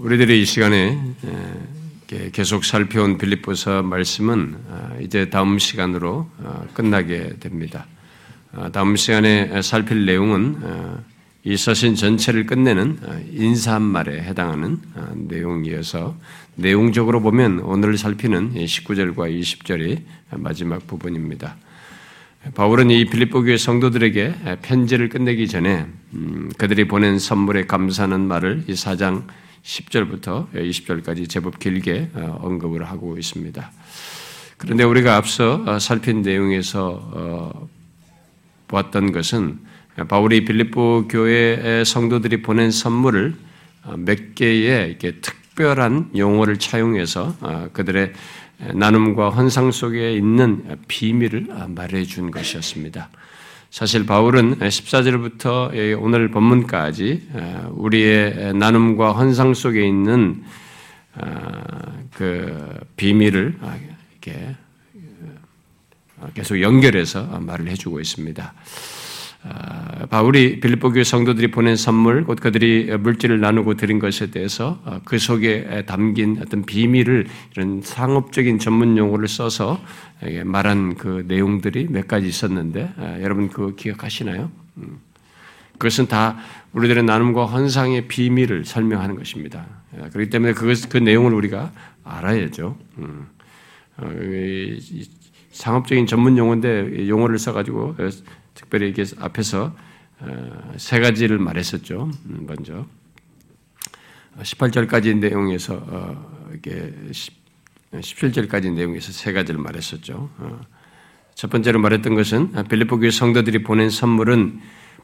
우리들이 이 시간에 계속 살펴온 빌립보서 말씀은 아, 이제 다음 시간으로 아, 끝나게 됩니다. 아, 다음 시간에 살필 내용은 이 서신 전체를 끝내는 인사말에 해당하는 내용이어서 내용적으로 보면 오늘 살피는 19절과 20절이 마지막 부분입니다. 바울은 이 빌립보 교회 성도들에게 편지를 끝내기 전에 음, 그들이 보낸 선물에 감사하는 말을 이 4장 10절부터 20절까지 제법 길게 어, 언급을 하고 있습니다. 그런데 우리가 앞서 어, 살핀 내용에서 어, 보았던 것은 바울이 빌립보 교회 성도들이 보낸 선물을 몇 개의 이렇게 특별한 용어를 차용해서 그들의 나눔과 헌상 속에 있는 비밀을 말해 준 것이었습니다. 사실 바울은 14절부터 오늘 본문까지 어, 우리의 나눔과 헌상 속에 있는 어, 그 비밀을 아, 이렇게 어, 계속 연결해서 말을 해주고 있습니다. 아, 바울이 빌립보 교회 성도들이 보낸 선물, 곧 그들이 물질을 나누고 드린 것에 대해서 어, 그 속에 담긴 어떤 비밀을 이런 상업적인 전문 용어를 써서 말한 그 내용들이 몇 가지 있었는데 아, 여러분 그거 기억하시나요? 음. 그것은 다 우리들의 나눔과 헌상의 비밀을 설명하는 것입니다. 아, 그렇기 때문에 그, 그 내용을 우리가 알아야죠. 음. 어, 상업적인 전문 용어인데 용어를 써가지고 특별히 이게 앞에서 어, 세 가지를 말했었죠. 음, 먼저 18절까지 내용에서 어, 이게 17절까지 내용에서 세 가지를 말했었죠. 어, 첫 번째로 말했던 것은 빌립보 교회 성도들이 보낸 선물은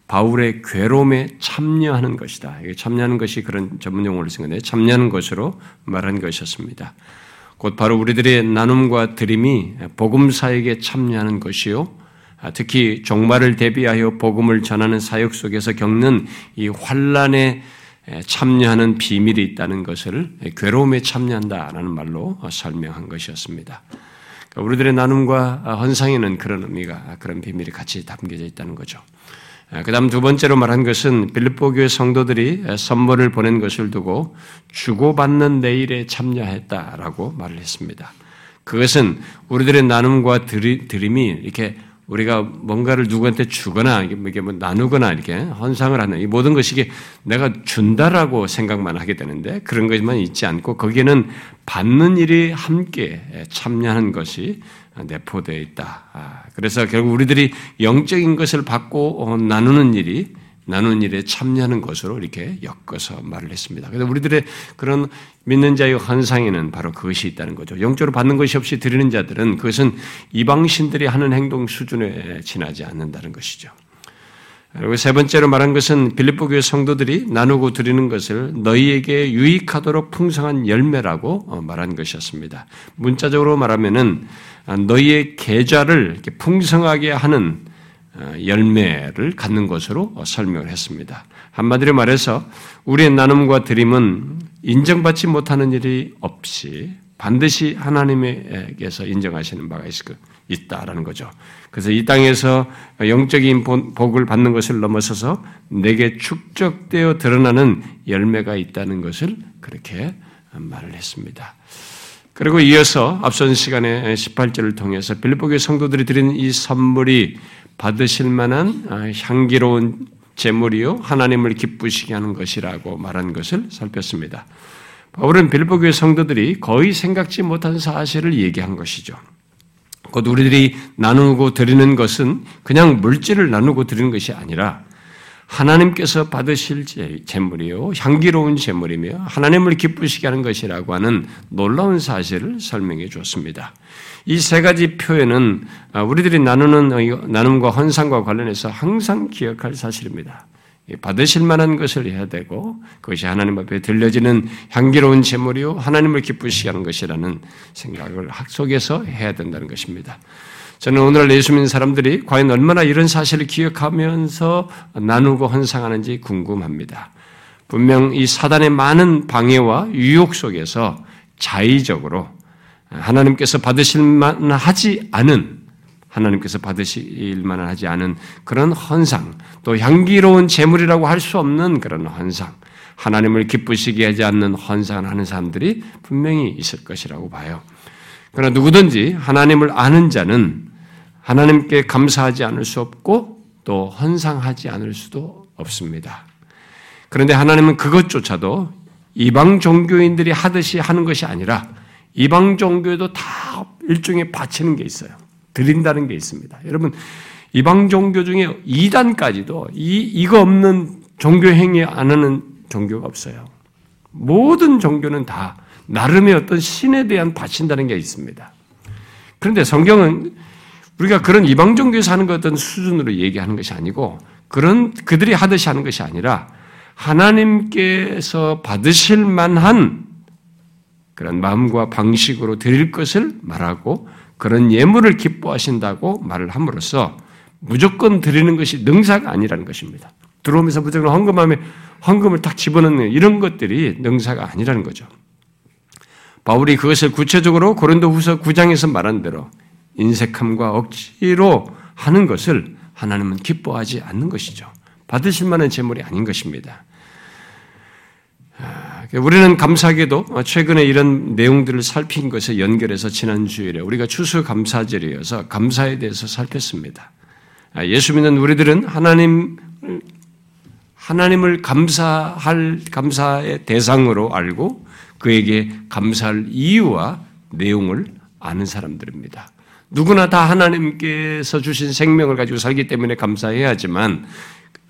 바울의 괴로움에 참여하는 것이다. 참여하는 것이 그런 전문 용어를 쓴 건데 참여하는 것으로 말한 것이었습니다. 곧 바로 우리들의 나눔과 드림이 복음사에게 참여하는 것이요. 아, 특히 종말을 대비하여 복음을 전하는 사역 속에서 겪는 이 환란에 참여하는 비밀이 있다는 것을 괴로움에 참여한다라는 말로 설명한 것이었습니다. 그러니까 우리들의 나눔과 헌상에는 그런 의미가 그런 비밀이 같이 담겨져 있다는 거죠. 아, 그다음 두 번째로 말한 것은 빌립보 교회 성도들이 선물을 보낸 것을 두고 주고받는 내일에 참여했다라고 말을 했습니다. 그것은 우리들의 나눔과 드림이 이렇게 우리가 뭔가를 누구한테 주거나 이게 뭐 나누거나 이렇게 헌상을 하는 이 모든 것이 게 내가 준다라고 생각만 하게 되는데 그런 것만 있지 않고 거기에는 받는 일이 함께 참여하는 것이 내포되어 있다. 아, 그래서 결국 우리들이 영적인 것을 받고 어, 나누는 일이 나누는 일에 참여하는 것으로 이렇게 엮어서 말을 했습니다. 그래서 우리들의 그런 믿는 자의 환상에는 바로 그것이 있다는 거죠. 영적으로 받는 것이 없이 드리는 자들은 그것은 이방신들이 하는 행동 수준에 지나지 않는다는 것이죠. 그리고 세 번째로 말한 것은 빌립보 교회 성도들이 나누고 드리는 것을 너희에게 유익하도록 풍성한 열매라고 어, 말한 것이었습니다. 문자적으로 말하면은 너희의 계좌를 풍성하게 하는 어, 열매를 갖는 것으로 설명을 했습니다. 한마디로 말해서 우리의 나눔과 드림은 인정받지 못하는 일이 없이 반드시 하나님에게서 인정하시는 바가 있다라는 거죠. 그래서 이 땅에서 영적인 복을 받는 것을 넘어서서 내게 축적되어 드러나는 열매가 있다는 것을 그렇게 말을 했습니다. 그리고 이어서 앞선 시간에 18절을 통해서 빌립보교회 성도들이 드린 이 선물이 받으실 만한 아, 향기로운 제물이요 하나님을 기쁘시게 하는 것이라고 말한 것을 살폈습니다. 바울은 빌보교회 성도들이 거의 생각지 못한 사실을 얘기한 것이죠. 곧 우리들이 나누고 드리는 것은 그냥 물질을 나누고 드리는 것이 아니라 하나님께서 받으실 제물이요 향기로운 제물이며 하나님을 기쁘시게 하는 것이라고 하는 놀라운 사실을 설명해 주었습니다. 이 세 가지 표현은 우리들이 나누는 나눔과 헌상과 관련해서 항상 기억할 사실입니다. 받으실 만한 것을 해야 되고 그것이 하나님 앞에 들려지는 향기로운 제물이요 하나님을 기쁘시게 하는 것이라는 생각을 학 속에서 해야 된다는 것입니다. 저는 오늘날 예수 믿는 사람들이 과연 얼마나 이런 사실을 기억하면서 나누고 헌상하는지 궁금합니다. 분명 이 사단의 많은 방해와 유혹 속에서 자의적으로 하나님께서 받으실 만하지 않은 하나님께서 받으실 만하지 않은 그런 헌상, 또 향기로운 제물이라고 할 수 없는 그런 헌상, 하나님을 기쁘시게 하지 않는 헌상을 하는 사람들이 분명히 있을 것이라고 봐요. 그러나 누구든지 하나님을 아는 자는 하나님께 감사하지 않을 수 없고 또 헌상하지 않을 수도 없습니다. 그런데 하나님은 그것조차도 이방 종교인들이 하듯이 하는 것이 아니라 이방 종교에도 다 일종의 바치는 게 있어요. 드린다는 게 있습니다. 여러분, 이방 종교 중에 이단까지도 이, 이거 없는 종교 행위 안 하는 종교가 없어요. 모든 종교는 다 나름의 어떤 신에 대한 바친다는 게 있습니다. 그런데 성경은 우리가 그런 이방 종교에서 하는 것 어떤 수준으로 얘기하는 것이 아니고 그런 그들이 하듯이 하는 것이 아니라 하나님께서 받으실 만한 그런 마음과 방식으로 드릴 것을 말하고 그런 예물을 기뻐하신다고 말을 함으로써 무조건 드리는 것이 능사가 아니라는 것입니다. 들어오면서 무조건 헌금하면 헌금을 딱 집어넣는 이런 것들이 능사가 아니라는 거죠. 바울이 그것을 구체적으로 고린도후서 9장에서 말한 대로 인색함과 억지로 하는 것을 하나님은 기뻐하지 않는 것이죠. 받으실 만한 제물이 아닌 것입니다. 아, 우리는 감사하게도 최근에 이런 내용들을 살핀 것에 연결해서 지난 주일에 우리가 추수 감사절이어서 감사에 대해서 살폈습니다. 아, 예수 믿는 우리들은 하나님 하나님을 감사할 감사의 대상으로 알고 그에게 감사할 이유와 내용을 아는 사람들입니다. 누구나 다 하나님께서 주신 생명을 가지고 살기 때문에 감사해야 하지만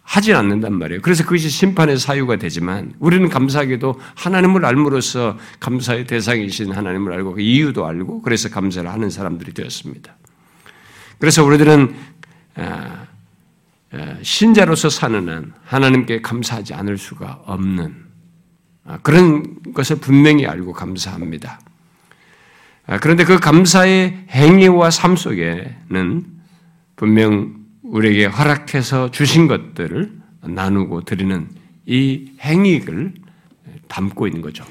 하진 않는단 말이에요. 그래서 그것이 심판의 사유가 되지만 우리는 감사하게도 하나님을 알므로써 감사의 대상이신 하나님을 알고 그 이유도 알고 그래서 감사를 하는 사람들이 되었습니다. 그래서 우리들은 아, 아, 신자로서 사는 한 하나님께 감사하지 않을 수가 없는 아, 그런 것을 분명히 알고 감사합니다. 그런데 그 감사의 행위와 삶 속에는 분명 우리에게 허락해서 주신 것들을 나누고 드리는 이 행위를 담고 있는 거죠.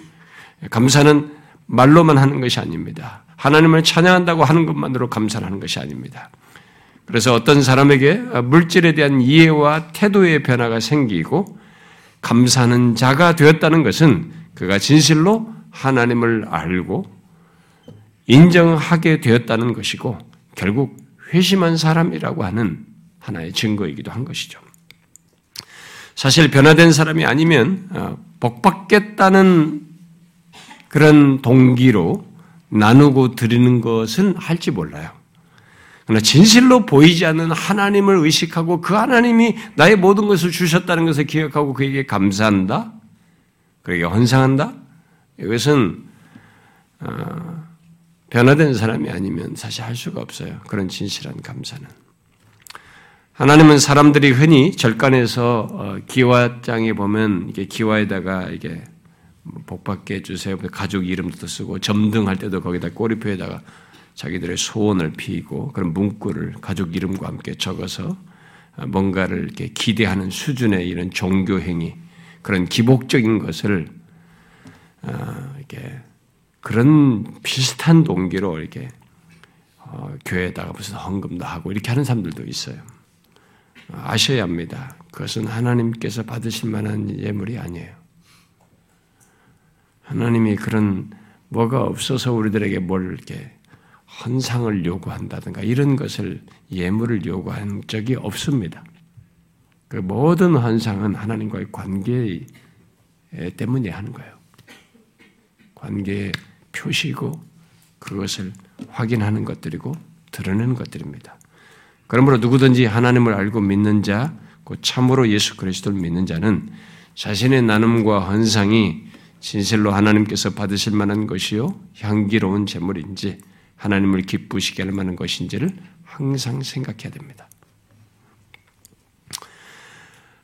감사는 말로만 하는 것이 아닙니다. 하나님을 찬양한다고 하는 것만으로 감사를 하는 것이 아닙니다. 그래서 어떤 사람에게 물질에 대한 이해와 태도의 변화가 생기고 감사하는 자가 되었다는 것은 그가 진실로 하나님을 알고 인정하게 되었다는 것이고 결국 회심한 사람이라고 하는 하나의 증거이기도 한 것이죠. 사실 변화된 사람이 아니면 어, 복받겠다는 그런 동기로 나누고 드리는 것은 할지 몰라요. 그러나 진실로 보이지 않는 하나님을 의식하고 그 하나님이 나의 모든 것을 주셨다는 것을 기억하고 그에게 감사한다, 그에게 헌상한다. 이것은 어, 변화된 사람이 아니면 사실 할 수가 없어요. 그런 진실한 감사는. 하나님은 사람들이 흔히 절간에서 어, 기와장에 보면 이게 기와에다가 이게 복 받게 해주세요. 가족 이름도 쓰고 점등할 때도 거기다 꼬리표에다가 자기들의 소원을 피고 그런 문구를 가족 이름과 함께 적어서 어, 뭔가를 이렇게 기대하는 수준의 이런 종교 행위 그런 기복적인 것을 어, 이렇게 그런 비슷한 동기로 이렇게 교회에다가 무슨 헌금도 하고 이렇게 하는 사람들도 있어요. 아셔야 합니다. 그것은 하나님께서 받으실 만한 예물이 아니에요. 하나님이 그런 뭐가 없어서 우리들에게 뭘 이렇게 헌상을 요구한다든가 이런 것을 예물을 요구한 적이 없습니다. 그 모든 헌상은 하나님과의 관계 때문에 하는 거예요. 관계의 표시고 그것을 확인하는 것들이고 드러내는 것들입니다. 그러므로 누구든지 하나님을 알고 믿는 자, 곧 참으로 예수 그리스도를 믿는 자는 자신의 나눔과 헌상이 진실로 하나님께서 받으실 만한 것이요 향기로운 제물인지 하나님을 기쁘시게 할 만한 것인지를 항상 생각해야 됩니다.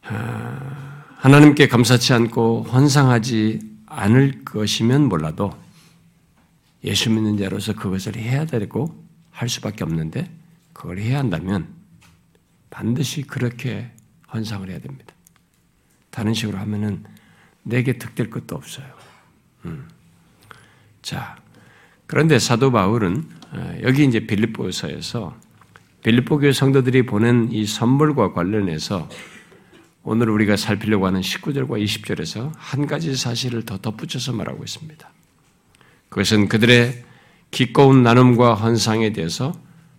아, 하나님께 감사치 않고 헌상하지 않을 것이면 몰라도 예수 믿는 자로서 그것을 해야 되고 할 수밖에 없는데 그걸 해야 한다면 반드시 그렇게 헌상을 해야 됩니다. 다른 식으로 하면은 내게 득될 것도 없어요. 음. 자, 그런데 사도 바울은 어, 여기 이제 빌립보서에서 빌립보 교회 성도들이 보낸 이 선물과 관련해서 오늘 우리가 살피려고 하는 19절과 20절에서 한 가지 사실을 더 덧붙여서 말하고 있습니다. 그것은 그들의 기꺼운 나눔과 헌상에 대해서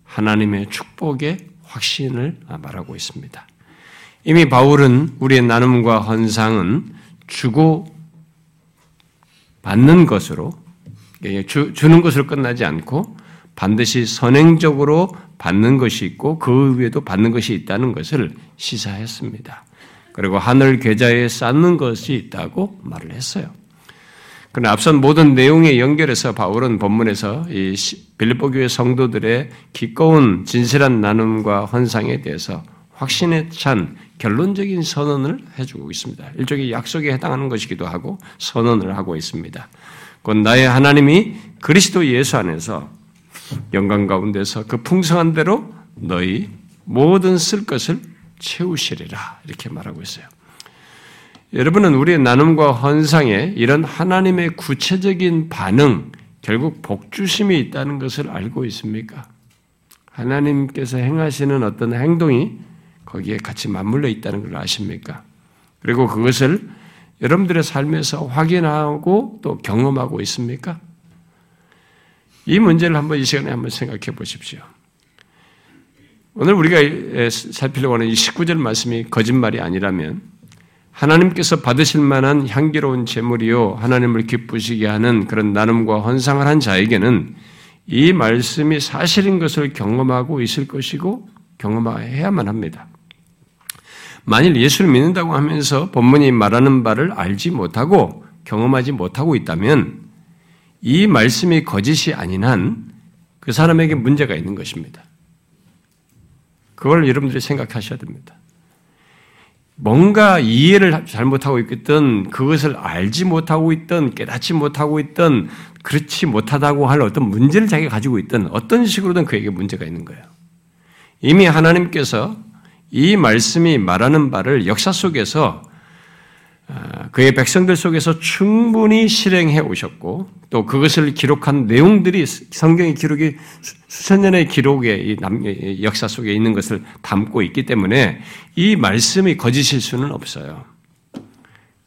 하나님의 축복의 확신을 말하고 있습니다. 이미 바울은 우리의 나눔과 헌상은 주고 받는 것으로 주, 주는 것으로 끝나지 않고 반드시 선행적으로 받는 것이 있고 그 위에도 받는 것이 있다는 것을 시사했습니다. 그리고 하늘 계좌에 쌓는 것이 있다고 말을 했어요. 그러나 앞선 모든 내용에 연결해서 바울은 본문에서 이 빌립보 교회 성도들의 기꺼운 진실한 나눔과 헌상에 대해서 확신에 찬 결론적인 선언을 해주고 있습니다. 일종의 약속에 해당하는 것이기도 하고 선언을 하고 있습니다. 곧 나의 하나님이 그리스도 예수 안에서 영광 가운데서 그 풍성한 대로 너희 모든 쓸 것을 채우시리라 이렇게 말하고 있어요. 여러분은 우리의 나눔과 헌상에 이런 하나님의 구체적인 반응, 결국 복주심이 있다는 것을 알고 있습니까? 하나님께서 행하시는 어떤 행동이 거기에 같이 맞물려 있다는 걸 아십니까? 그리고 그것을 여러분들의 삶에서 확인하고 또 경험하고 있습니까? 이 문제를 한번 이 시간에 한번 생각해 보십시오. 오늘 우리가 살피려고 하는 이 19절 말씀이 거짓말이 아니라면 하나님께서 받으실 만한 향기로운 제물이요 하나님을 기쁘시게 하는 그런 나눔과 헌상을 한 자에게는 이 말씀이 사실인 것을 경험하고 있을 것이고 경험해야만 합니다. 만일 예수를 믿는다고 하면서 본문이 말하는 바를 알지 못하고 경험하지 못하고 있다면 이 말씀이 거짓이 아닌 한 그 사람에게 문제가 있는 것입니다. 그걸 여러분들이 생각하셔야 됩니다. 뭔가 이해를 잘못하고 있든 그것을 알지 못하고 있든 깨닫지 못하고 있든 그렇지 못하다고 할 어떤 문제를 자기가 가지고 있든 어떤 식으로든 그에게 문제가 있는 거예요. 이미 하나님께서 이 말씀이 말하는 바를 역사 속에서 아, 그의 백성들 속에서 충분히 실행해 오셨고 또 그것을 기록한 내용들이 성경의 기록이 수천 년의 기록의 역사 속에 있는 것을 담고 있기 때문에 이 말씀이 거짓일 수는 없어요.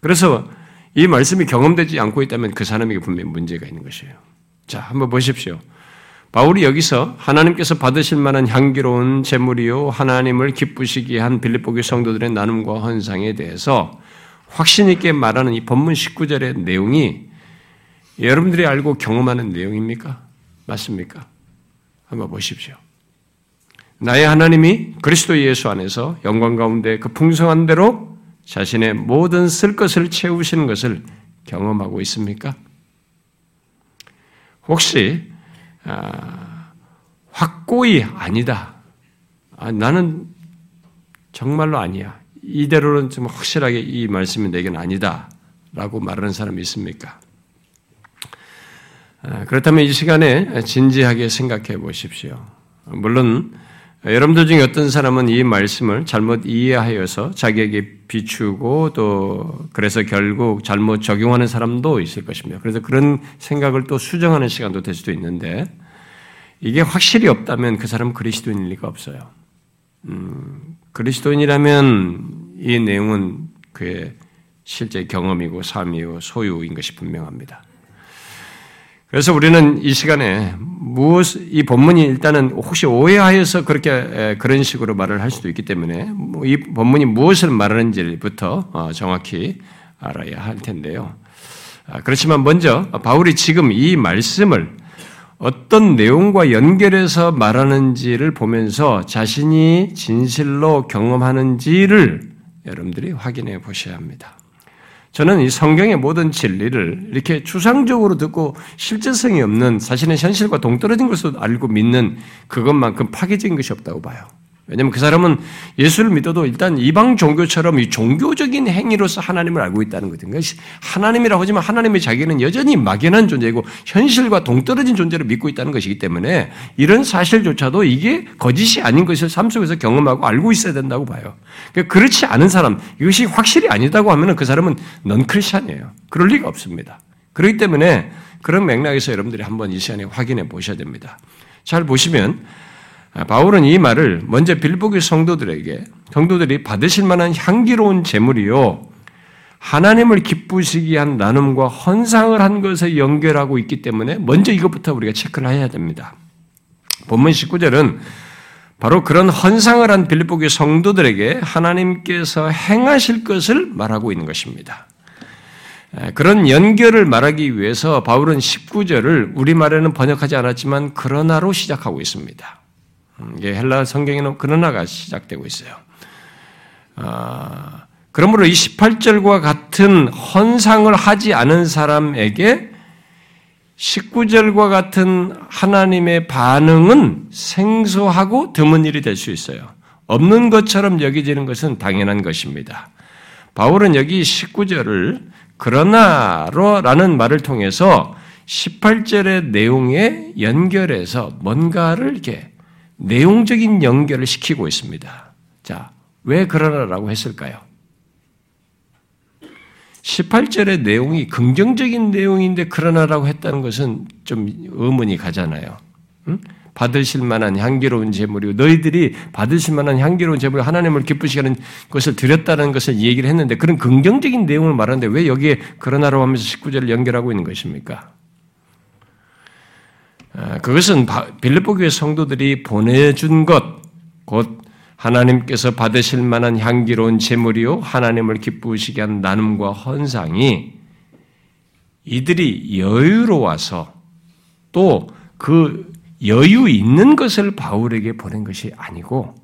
그래서 이 말씀이 경험되지 않고 있다면 그 사람에게 분명히 문제가 있는 것이에요. 자, 한번 보십시오. 바울이 여기서 하나님께서 받으실 만한 향기로운 재물이요 하나님을 기쁘시게 한 빌립보교 성도들의 나눔과 헌상에 대해서 확신 있게 말하는 이 본문 19절의 내용이 여러분들이 알고 경험하는 내용입니까? 맞습니까? 한번 보십시오. 나의 하나님이 그리스도 예수 안에서 영광 가운데 그 풍성한 대로 자신의 모든 쓸 것을 채우시는 것을 경험하고 있습니까? 혹시 아, 확고히 아니다. 아, 나는 정말로 아니야. 이대로는 좀 확실하게 이 말씀이 내겐 아니다. 라고 말하는 사람이 있습니까? 아, 그렇다면 이 시간에 진지하게 생각해 보십시오. 물론, 여러분들 중에 어떤 사람은 이 말씀을 잘못 이해하여서 자기에게 비추고 또 그래서 결국 잘못 적용하는 사람도 있을 것입니다. 그래서 그런 생각을 또 수정하는 시간도 될 수도 있는데 이게 확실히 없다면 그 사람은 그리스도인일 리가 없어요. 음, 그리스도인이라면 이 내용은 그의 실제 경험이고 삶이고 소유인 것이 분명합니다. 그래서 우리는 이 시간에 무엇 이 본문이 일단은 혹시 오해하여서 그렇게 그런 식으로 말을 할 수도 있기 때문에 뭐이 본문이 무엇을 말하는지부터 어, 정확히 알아야 할 텐데요. 아, 그렇지만 먼저 바울이 지금 이 말씀을 어떤 내용과 연결해서 말하는지를 보면서 자신이 진실로 경험하는지를 여러분들이 확인해 보셔야 합니다. 저는 이 성경의 모든 진리를 이렇게 추상적으로 듣고 실제성이 없는 자신의 현실과 동떨어진 것으로 알고 믿는 그것만큼 파괴적인 것이 없다고 봐요. 왜냐하면 그 사람은 예수를 믿어도 일단 이방 종교처럼 이 종교적인 행위로서 하나님을 알고 있다는 거거든요. 하나님이라고 하지만 하나님의 자기는 여전히 막연한 존재이고 현실과 동떨어진 존재를 믿고 있다는 것이기 때문에 이런 사실조차도 이게 거짓이 아닌 것을 삶 속에서 경험하고 알고 있어야 된다고 봐요. 그러니까 그렇지 않은 사람, 이것이 확실히 아니다고 하면 그 사람은 넌 크리스천이에요. 그럴 리가 없습니다. 그렇기 때문에 그런 맥락에서 여러분들이 한번 이 시간에 확인해 보셔야 됩니다. 잘 보시면 아, 바울은 이 말을 먼저 빌보기 성도들에게 성도들이 받으실 만한 향기로운 제물이요. 하나님을 기쁘시게 한 나눔과 헌상을 한 것에 연결하고 있기 때문에 먼저 이것부터 우리가 체크를 해야 됩니다. 본문 19절은 바로 그런 헌상을 한 빌립보교 성도들에게 하나님께서 행하실 것을 말하고 있는 것입니다. 그런 연결을 말하기 위해서 바울은 19절을 우리말에는 번역하지 않았지만 그러나로 시작하고 있습니다. 음, 이게 헬라 성경에는 그러나가 시작되고 있어요. 아, 그러므로 이 18절과 같은 헌상을 하지 않은 사람에게 19절과 같은 하나님의 반응은 생소하고 드문 일이 될 수 있어요. 없는 것처럼 여기지는 것은 당연한 것입니다. 바울은 여기 19절을 그러나로 라는 말을 통해서 18절의 내용에 연결해서 뭔가를 이렇게 내용적인 연결을 시키고 있습니다. 자, 왜 그러나라고 했을까요? 18절의 내용이 긍정적인 내용인데 그러나라고 했다는 것은 좀 의문이 가잖아요. 응? 받으실 만한 향기로운 제물이고 너희들이 받으실 만한 향기로운 제물 하나님을 기쁘시게 하는 것을 드렸다는 것을 얘기를 했는데 그런 긍정적인 내용을 말하는데 왜 여기에 그러나라고 하면서 19절을 연결하고 있는 것입니까? 아, 그것은 빌립보 교회 성도들이 보내준 것, 곧 하나님께서 받으실 만한 향기로운 제물이요 하나님을 기쁘시게 한 나눔과 헌상이 이들이 여유로워서 또 그 여유 있는 것을 바울에게 보낸 것이 아니고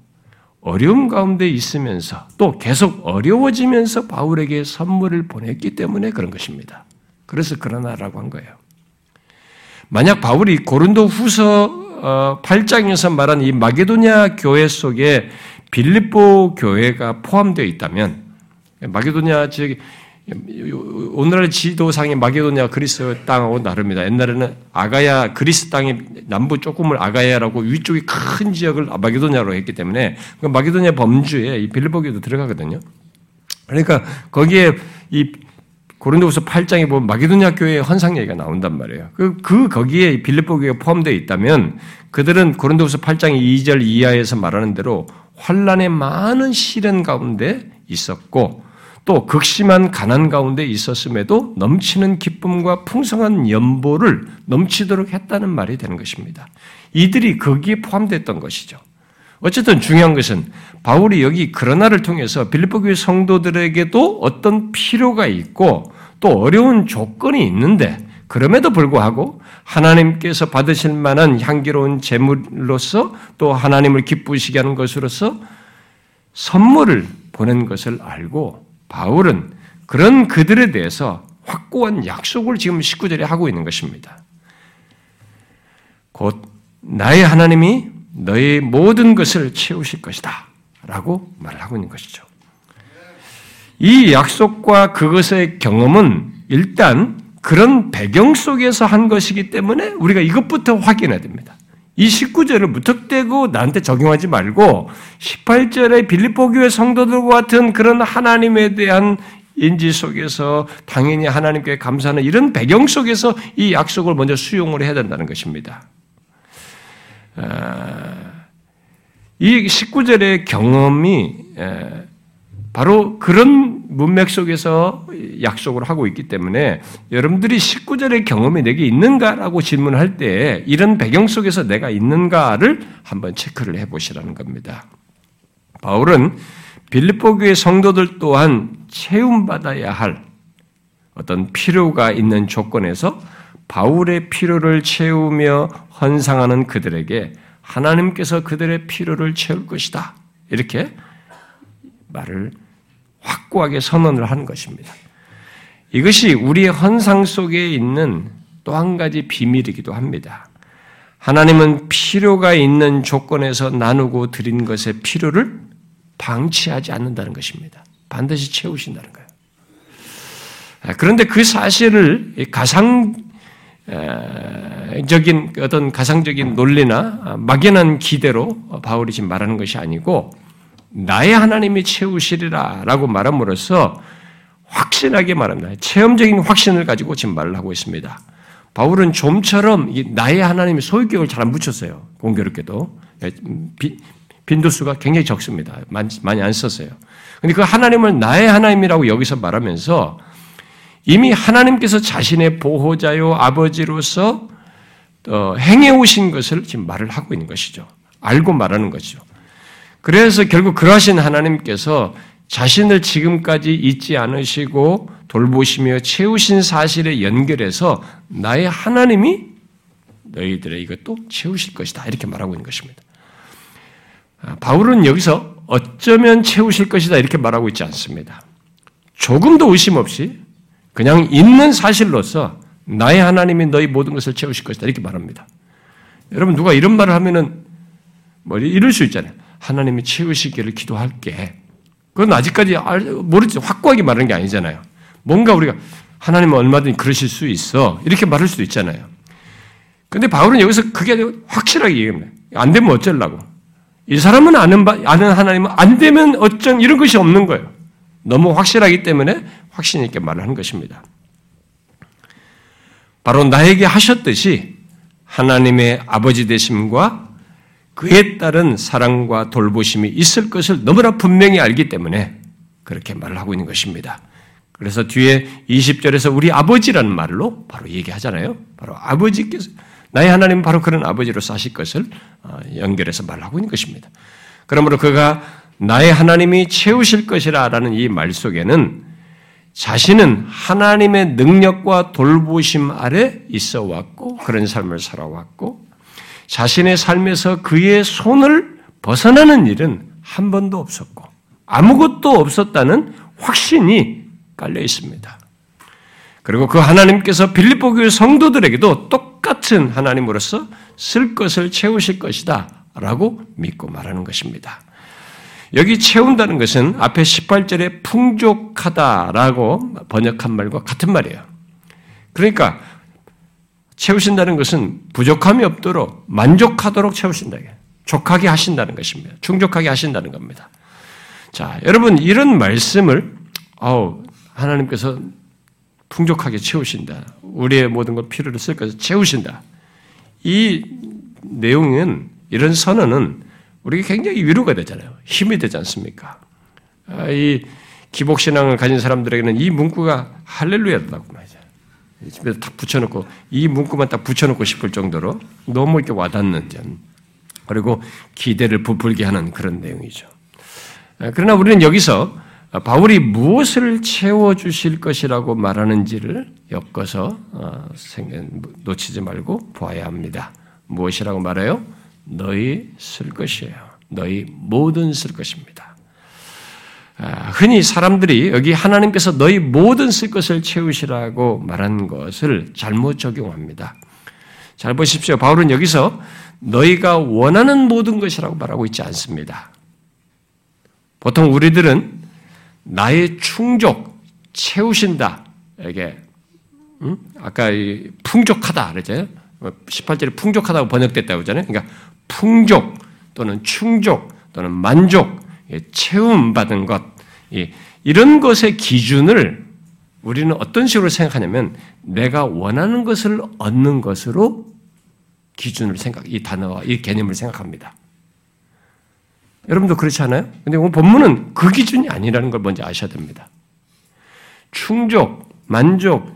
어려움 가운데 있으면서 또 계속 어려워지면서 바울에게 선물을 보냈기 때문에 그런 것입니다. 그래서 그러나라고 한 거예요. 만약 바울이 고린도 후서 8장에서 어, 말한 이 마게도냐 교회 속에 빌립보 교회가 포함되어 있다면 마게도냐 지역 오늘날 지도상의 마게도냐 그리스 땅하고 다릅니다. 옛날에는 아가야 그리스 땅의 남부 조금을 아가야라고 위쪽이 큰 지역을 마게도냐로 했기 때문에 그 마게도냐 범주에 이 빌립보교도 들어가거든요. 그러니까 거기에 이 고린도후서 8장에 보면 마게도냐 교회의 헌상 얘기가 나온단 말이에요. 그, 그 거기에 빌립보 교회가 포함되어 있다면 그들은 고린도후서 8장 2절 이하에서 말하는 대로 환란의 많은 시련 가운데 있었고 또 극심한 가난 가운데 있었음에도 넘치는 기쁨과 풍성한 연보를 넘치도록 했다는 말이 되는 것입니다. 이들이 거기에 포함됐던 것이죠. 어쨌든 중요한 것은 바울이 여기 그러나를 통해서 빌립보 교회 성도들에게도 어떤 필요가 있고 또 어려운 조건이 있는데 그럼에도 불구하고 하나님께서 받으실 만한 향기로운 제물로서 또 하나님을 기쁘시게 하는 것으로서 선물을 보낸 것을 알고 바울은 그런 그들에 대해서 확고한 약속을 지금 19절에 하고 있는 것입니다. 곧 나의 하나님이 너의 모든 것을 채우실 것이다. 라고 말을 하고 있는 것이죠. 이 약속과 그것의 경험은 일단 그런 배경 속에서 한 것이기 때문에 우리가 이것부터 확인해야 됩니다. 이 19절을 무턱대고 나한테 적용하지 말고 18절의 빌립보 교회 성도들과 같은 그런 하나님에 대한 인지 속에서 당연히 하나님께 감사하는 이런 배경 속에서 이 약속을 먼저 수용을 해야 된다는 것입니다. 아, 이 19절의 경험이 바로 그런 문맥 속에서 약속을 하고 있기 때문에 여러분들이 19절의 경험이 내게 있는가라고 질문할 때 이런 배경 속에서 내가 있는가를 한번 체크를 해 보시라는 겁니다. 바울은 빌립보 교의 성도들 또한 채움받아야 할 어떤 필요가 있는 조건에서 바울의 필요를 채우며 헌상하는 그들에게 하나님께서 그들의 필요를 채울 것이다. 이렇게 말을 확고하게 선언을 하는 것입니다. 이것이 우리의 헌상 속에 있는 또 한 가지 비밀이기도 합니다. 하나님은 필요가 있는 조건에서 나누고 드린 것의 필요를 방치하지 않는다는 것입니다. 반드시 채우신다는 거예요. 그런데 그 사실을 가상 적인 어떤 가상적인 논리나 막연한 기대로 바울이 지금 말하는 것이 아니고 나의 하나님이 채우시리라 라고 말함으로써 확신하게 말합니다. 체험적인 확신을 가지고 지금 말을 하고 있습니다. 바울은 좀처럼 나의 하나님이 소유격을 잘 안 붙였어요. 공교롭게도. 빈도수가 굉장히 적습니다. 많이 안 썼어요. 근데 그 하나님을 나의 하나님이라고 여기서 말하면서 이미 하나님께서 자신의 보호자요 아버지로서 어, 행해 오신 것을 지금 말을 하고 있는 것이죠. 알고 말하는 것이죠. 그래서 결국 그러하신 하나님께서 자신을 지금까지 잊지 않으시고 돌보시며 채우신 사실에 연결해서 나의 하나님이 너희들의 이것도 채우실 것이다. 이렇게 말하고 있는 것입니다. 아, 바울은 여기서 어쩌면 채우실 것이다. 이렇게 말하고 있지 않습니다. 조금도 의심 없이 그냥 있는 사실로서 나의 하나님이 너희 모든 것을 채우실 것이다. 이렇게 말합니다. 여러분, 누가 이런 말을 하면은 뭐 이럴 수 있잖아요. 하나님이 채우시기를 기도할게. 그건 아직까지 모르지. 확고하게 말하는 게 아니잖아요. 뭔가 우리가 하나님은 얼마든지 그러실 수 있어. 이렇게 말할 수도 있잖아요. 근데 바울은 여기서 그게 확실하게 얘기합니다. 안 되면 어쩌려고. 이 사람은 아는, 바, 아는 하나님은 안 되면 어쩜 이런 것이 없는 거예요. 너무 확실하기 때문에 확신 있게 말을 하는 것입니다. 바로 나에게 하셨듯이 하나님의 아버지 되심과 그에 따른 사랑과 돌보심이 있을 것을 너무나 분명히 알기 때문에 그렇게 말을 하고 있는 것입니다. 그래서 뒤에 20절에서 우리 아버지라는 말로 바로 얘기하잖아요. 바로 아버지께서 나의 하나님은 바로 그런 아버지로서 하실 것을 어, 연결해서 말하고 있는 것입니다. 그러므로 그가 나의 하나님이 채우실 것이라라는 이 말 속에는 자신은 하나님의 능력과 돌보심 아래 있어 왔고 그런 삶을 살아왔고 자신의 삶에서 그의 손을 벗어나는 일은 한 번도 없었고 아무것도 없었다는 확신이 깔려 있습니다. 그리고 그 하나님께서 빌립보 교회 성도들에게도 똑같은 하나님으로서 쓸 것을 채우실 것이다 라고 믿고 말하는 것입니다. 여기 채운다는 것은 앞에 18절에 풍족하다라고 번역한 말과 같은 말이에요. 그러니까 채우신다는 것은 부족함이 없도록 만족하도록 채우신다. 족하게 하신다는 것입니다. 충족하게 하신다는 겁니다. 자, 여러분 이런 말씀을 아우 하나님께서 풍족하게 채우신다. 우리의 모든 것 필요를 쓸 것을 채우신다. 이 내용은 이런 선언은 우리가 굉장히 위로가 되잖아요. 힘이 되지 않습니까? 아, 이 기복신앙을 가진 사람들에게는 이 문구가 할렐루야라고 말이죠. 집에서 딱 붙여놓고 이 문구만 딱 붙여놓고 싶을 정도로 너무 이렇게 와닿는 점 그리고 기대를 부풀게 하는 그런 내용이죠. 아, 그러나 우리는 여기서 바울이 무엇을 채워 주실 것이라고 말하는지를 엮어서 어, 놓치지 말고 보아야 합니다. 무엇이라고 말해요? 너희 쓸 것이에요. 너희 모든 쓸 것입니다. 아, 흔히 사람들이 여기 하나님께서 너희 모든 쓸 것을 채우시라고 말한 것을 잘못 적용합니다. 잘 보십시오. 바울은 여기서 너희가 원하는 모든 것이라고 말하고 있지 않습니다. 보통 우리들은 나의 충족, 채우신다. 이게, 음? 아까 풍족하다. 그랬잖아요. 18절에 풍족하다고 번역됐다고 하잖아요. 그러니까 풍족 또는 충족 또는 만족, 채움받은 것, 이런 것의 기준을 우리는 어떤 식으로 생각하냐면 내가 원하는 것을 얻는 것으로 기준을 생각, 이 단어와 이 개념을 생각합니다. 여러분도 그렇지 않아요? 근데 오늘 본문은 그 기준이 아니라는 걸 먼저 아셔야 됩니다. 충족, 만족,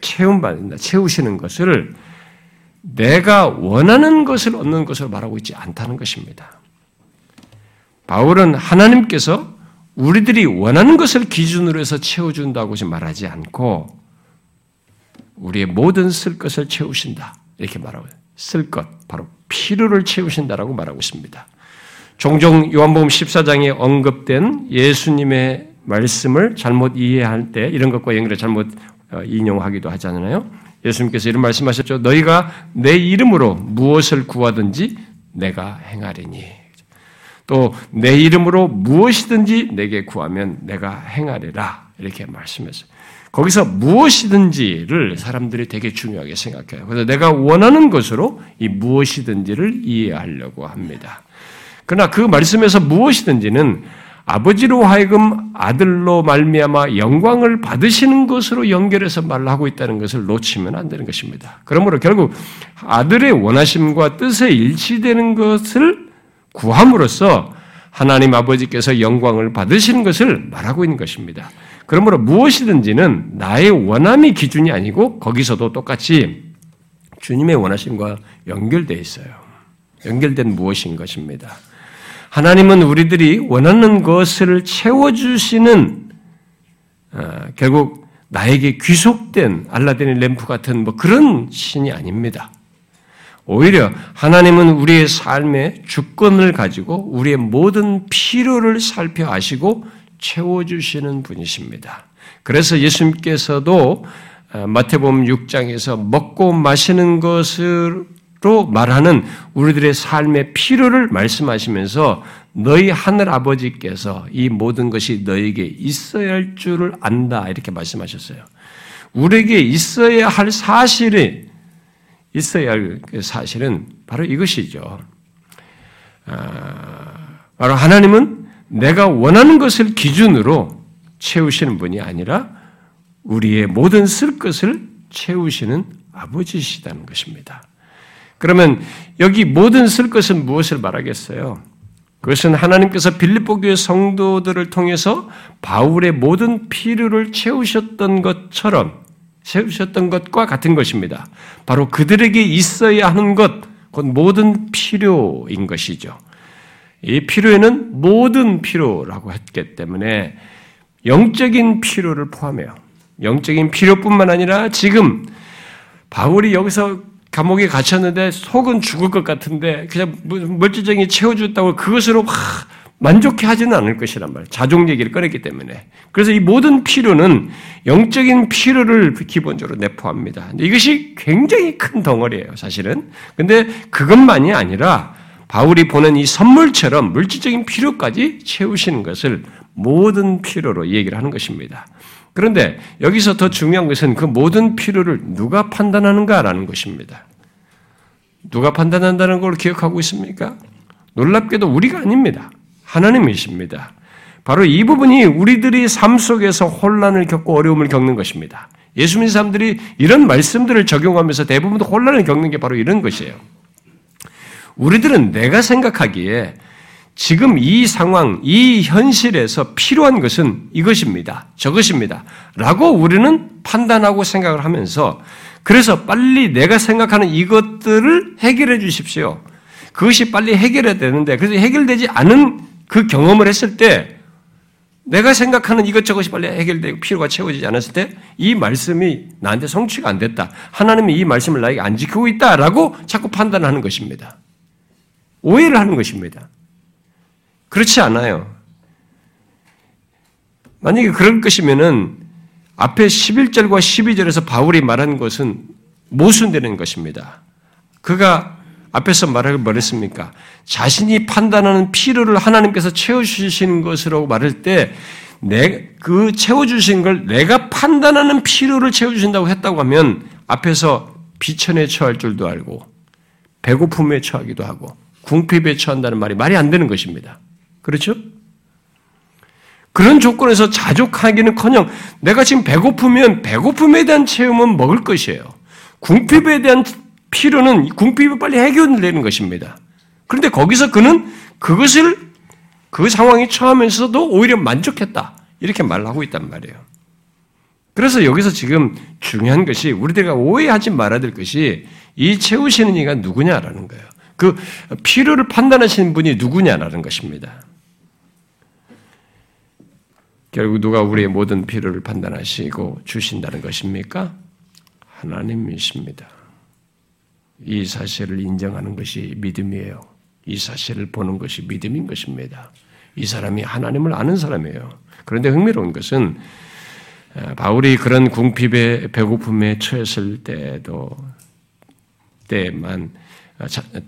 채움받는다, 채우시는 것을 내가 원하는 것을 얻는 것으로 말하고 있지 않다는 것입니다. 바울은 하나님께서 우리들이 원하는 것을 기준으로 해서 채워준다고 말하지 않고 우리의 모든 쓸 것을 채우신다. 이렇게 말하고 쓸 것, 바로 필요를 채우신다라고 말하고 있습니다. 종종 요한복음 14장에 언급된 예수님의 말씀을 잘못 이해할 때 이런 것과 연결해 잘못 어, 인용하기도 하잖아요. 예수님께서 이런 말씀하셨죠. 너희가 내 이름으로 무엇을 구하든지 내가 행하리니. 또 내 이름으로 무엇이든지 내게 구하면 내가 행하리라. 이렇게 말씀했어요. 거기서 무엇이든지를 사람들이 되게 중요하게 생각해요. 그래서 내가 원하는 것으로 이 무엇이든지를 이해하려고 합니다. 그러나 그 말씀에서 무엇이든지는 아버지로 하여금 아들로 말미암아 영광을 받으시는 것으로 연결해서 말을 하고 있다는 것을 놓치면 안 되는 것입니다. 그러므로 결국 아들의 원하심과 뜻에 일치되는 것을 구함으로써 하나님 아버지께서 영광을 받으시는 것을 말하고 있는 것입니다. 그러므로 무엇이든지는 나의 원함이 기준이 아니고 거기서도 똑같이 주님의 원하심과 연결되어 있어요. 연결된 무엇인 것입니다. 하나님은 우리들이 원하는 것을 채워주시는 어, 결국 나에게 귀속된 알라딘의 램프 같은 뭐 그런 신이 아닙니다. 오히려 하나님은 우리의 삶의 주권을 가지고 우리의 모든 필요를 살펴 아시고 채워주시는 분이십니다. 그래서 예수님께서도 어, 마태복음 6장에서 먹고 마시는 것으 로 말하는 우리들의 삶의 필요를 말씀하시면서 너희 하늘 아버지께서 이 모든 것이 너에게 있어야 할 줄을 안다 이렇게 말씀하셨어요. 우리에게 있어야 할 사실이 있어야 할 그 사실은 바로 이것이죠. 아, 바로 하나님은 내가 원하는 것을 기준으로 채우시는 분이 아니라 우리의 모든 쓸 것을 채우시는 아버지시다는 것입니다. 그러면 여기 모든 쓸 것은 무엇을 말하겠어요? 그것은 하나님께서 빌립보 교회 성도들을 통해서 바울의 모든 필요를 채우셨던 것처럼 채우셨던 것과 같은 것입니다. 바로 그들에게 있어야 하는 것, 곧 모든 필요인 것이죠. 이 필요에는 모든 필요라고 했기 때문에 영적인 필요를 포함해요. 영적인 필요뿐만 아니라 지금 바울이 여기서 감옥에 갇혔는데 속은 죽을 것 같은데 그냥 물질적인 채워줬다고 그것으로 만족해 하지는 않을 것이란 말이에요. 자종 얘기를 꺼냈기 때문에. 그래서 이 모든 필요는 영적인 필요를 기본적으로 내포합니다. 이것이 굉장히 큰 덩어리예요, 사실은. 근데 그것만이 아니라 바울이 보낸 이 선물처럼 물질적인 필요까지 채우시는 것을 모든 필요로 얘기를 하는 것입니다. 그런데 여기서 더 중요한 것은 그 모든 필요를 누가 판단하는가라는 것입니다. 누가 판단한다는 걸 기억하고 있습니까? 놀랍게도 우리가 아닙니다. 하나님이십니다. 바로 이 부분이 우리들이 삶 속에서 혼란을 겪고 어려움을 겪는 것입니다. 예수 믿는 사람들이 이런 말씀들을 적용하면서 대부분 혼란을 겪는 게 바로 이런 것이에요. 우리들은 내가 생각하기에 지금 이 상황, 이 현실에서 필요한 것은 이것입니다. 저것입니다. 라고 우리는 판단하고 생각을 하면서 그래서 빨리 내가 생각하는 이것들을 해결해 주십시오. 그것이 빨리 해결해야 되는데 그래서 해결되지 않은 그 경험을 했을 때 내가 생각하는 이것저것이 빨리 해결되고 필요가 채워지지 않았을 때 이 말씀이 나한테 성취가 안 됐다. 하나님이 이 말씀을 나에게 안 지키고 있다라고 자꾸 판단하는 것입니다. 오해를 하는 것입니다. 그렇지 않아요. 만약에 그럴 것이면은 앞에 11절과 12절에서 바울이 말한 것은 모순되는 것입니다. 그가 앞에서 말하기 뭐랬습니까? 자신이 판단하는 필요를 하나님께서 채워주시는 것으로 말할 때, 내, 그 채워주신 걸 내가 판단하는 필요를 채워주신다고 했다고 하면, 앞에서 비천에 처할 줄도 알고, 배고픔에 처하기도 하고, 궁핍에 처한다는 말이 말이 안 되는 것입니다. 그렇죠? 그런 조건에서 자족하기는 커녕 내가 지금 배고프면 배고픔에 대한 체험은 먹을 것이에요. 궁핍에 대한 필요는 궁핍이 빨리 해결되는 것입니다. 그런데 거기서 그는 그것을 그 상황에 처하면서도 오히려 만족했다. 이렇게 말을 하고 있단 말이에요. 그래서 여기서 지금 중요한 것이 우리들과 오해하지 말아야 될 것이 이 채우시는 이가 누구냐라는 거예요. 그 필요를 판단하시는 분이 누구냐라는 것입니다. 결국 누가 우리의 모든 필요를 판단하시고 주신다는 것입니까? 하나님이십니다. 이 사실을 인정하는 것이 믿음이에요. 이 사실을 보는 것이 믿음인 것입니다. 이 사람이 하나님을 아는 사람이에요. 그런데 흥미로운 것은 바울이 그런 궁핍에 배고픔에 처했을 때도 때만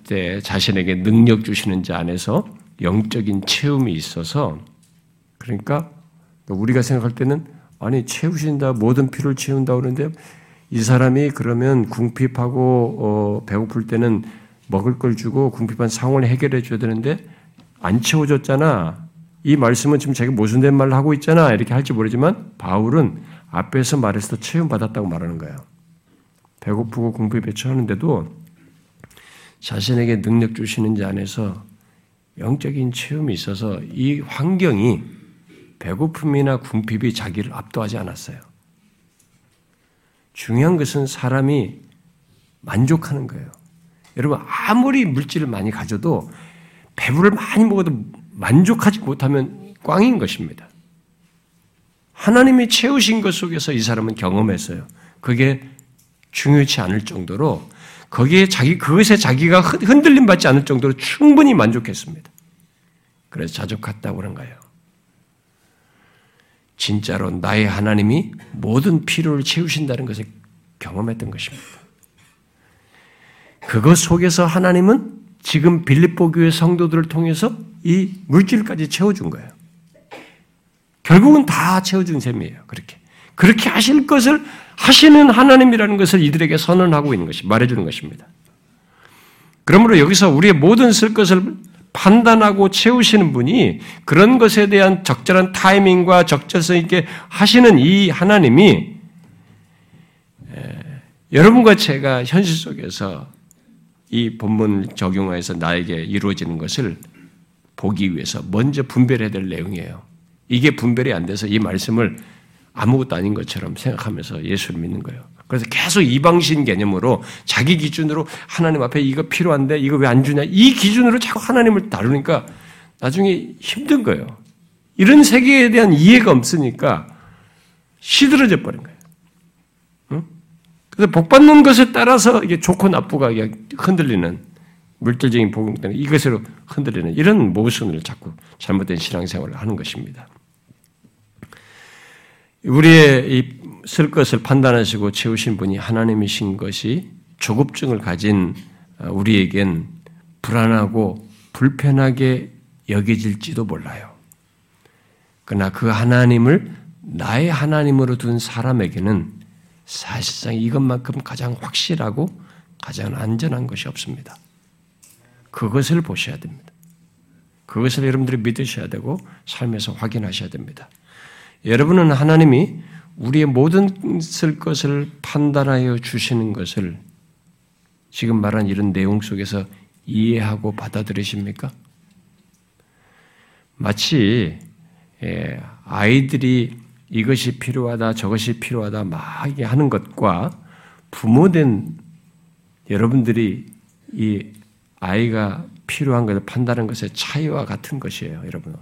때 자신에게 능력 주시는 자 안에서 영적인 체험이 있어서 그러니까 우리가 생각할 때는 아니 채우신다 모든 필요를 채운다 그러는데 이 사람이 그러면 궁핍하고 어, 배고플 때는 먹을 걸 주고 궁핍한 상황을 해결해 줘야 되는데 안 채워줬잖아. 이 말씀은 지금 자기 모순된 말을 하고 있잖아. 이렇게 할지 모르지만 바울은 앞에서 말해서 채움 받았다고 말하는 거예요. 배고프고 궁핍에 처하는데도 자신에게 능력 주시는 자 안에서 영적인 체험이 있어서 이 환경이 배고픔이나 궁핍이 자기를 압도하지 않았어요. 중요한 것은 사람이 만족하는 거예요. 여러분, 아무리 물질을 많이 가져도 배부를 많이 먹어도 만족하지 못하면 꽝인 것입니다. 하나님이 채우신 것 속에서 이 사람은 경험했어요. 그게 중요치 않을 정도로 거기에 자기 그것에 자기가 흔들림 받지 않을 정도로 충분히 만족했습니다. 그래서 자족했다고 그런 거예요. 진짜로 나의 하나님이 모든 필요를 채우신다는 것을 경험했던 것입니다. 그것 속에서 하나님은 지금 빌립보 교회 성도들을 통해서 이 물질까지 채워준 거예요. 결국은 다 채워준 셈이에요. 그렇게. 그렇게 하실 것을 하시는 하나님이라는 것을 이들에게 선언하고 있는 것이 말해주는 것입니다. 그러므로 여기서 우리의 모든 쓸 것을 판단하고 채우시는 분이 그런 것에 대한 적절한 타이밍과 적절성 있게 하시는 이 하나님이 여러분과 제가 현실 속에서 이 본문 적용하여서 나에게 이루어지는 것을 보기 위해서 먼저 분별해야 될 내용이에요. 이게 분별이 안 돼서 이 말씀을 아무것도 아닌 것처럼 생각하면서 예수를 믿는 거예요. 그래서 계속 이방신 개념으로 자기 기준으로 하나님 앞에 이거 필요한데 이거 왜 안 주냐 이 기준으로 자꾸 하나님을 다루니까 나중에 힘든 거예요. 이런 세계에 대한 이해가 없으니까 시들어져 버린 거예요. 응? 그래서 복 받는 것에 따라서 이게 좋고 나쁘가 흔들리는 물질적인 복음 때문에 이것으로 흔들리는 이런 모순을 자꾸 잘못된 신앙생활을 하는 것입니다. 우리의 쓸 것을 판단하시고 채우신 분이 하나님이신 것이 조급증을 가진 우리에겐 불안하고 불편하게 여겨질지도 몰라요. 그러나 그 하나님을 나의 하나님으로 둔 사람에게는 사실상 이것만큼 가장 확실하고 가장 안전한 것이 없습니다. 그것을 보셔야 됩니다. 그것을 여러분들이 믿으셔야 되고 삶에서 확인하셔야 됩니다. 여러분은 하나님이 우리의 모든 쓸 것을 판단하여 주시는 것을 지금 말한 이런 내용 속에서 이해하고 받아들이십니까? 마치 예, 아이들이 이것이 필요하다, 저것이 필요하다 막 하는 것과 부모된 여러분들이 이 아이가 필요한 것을 판단하는 것의 차이와 같은 것이에요, 여러분.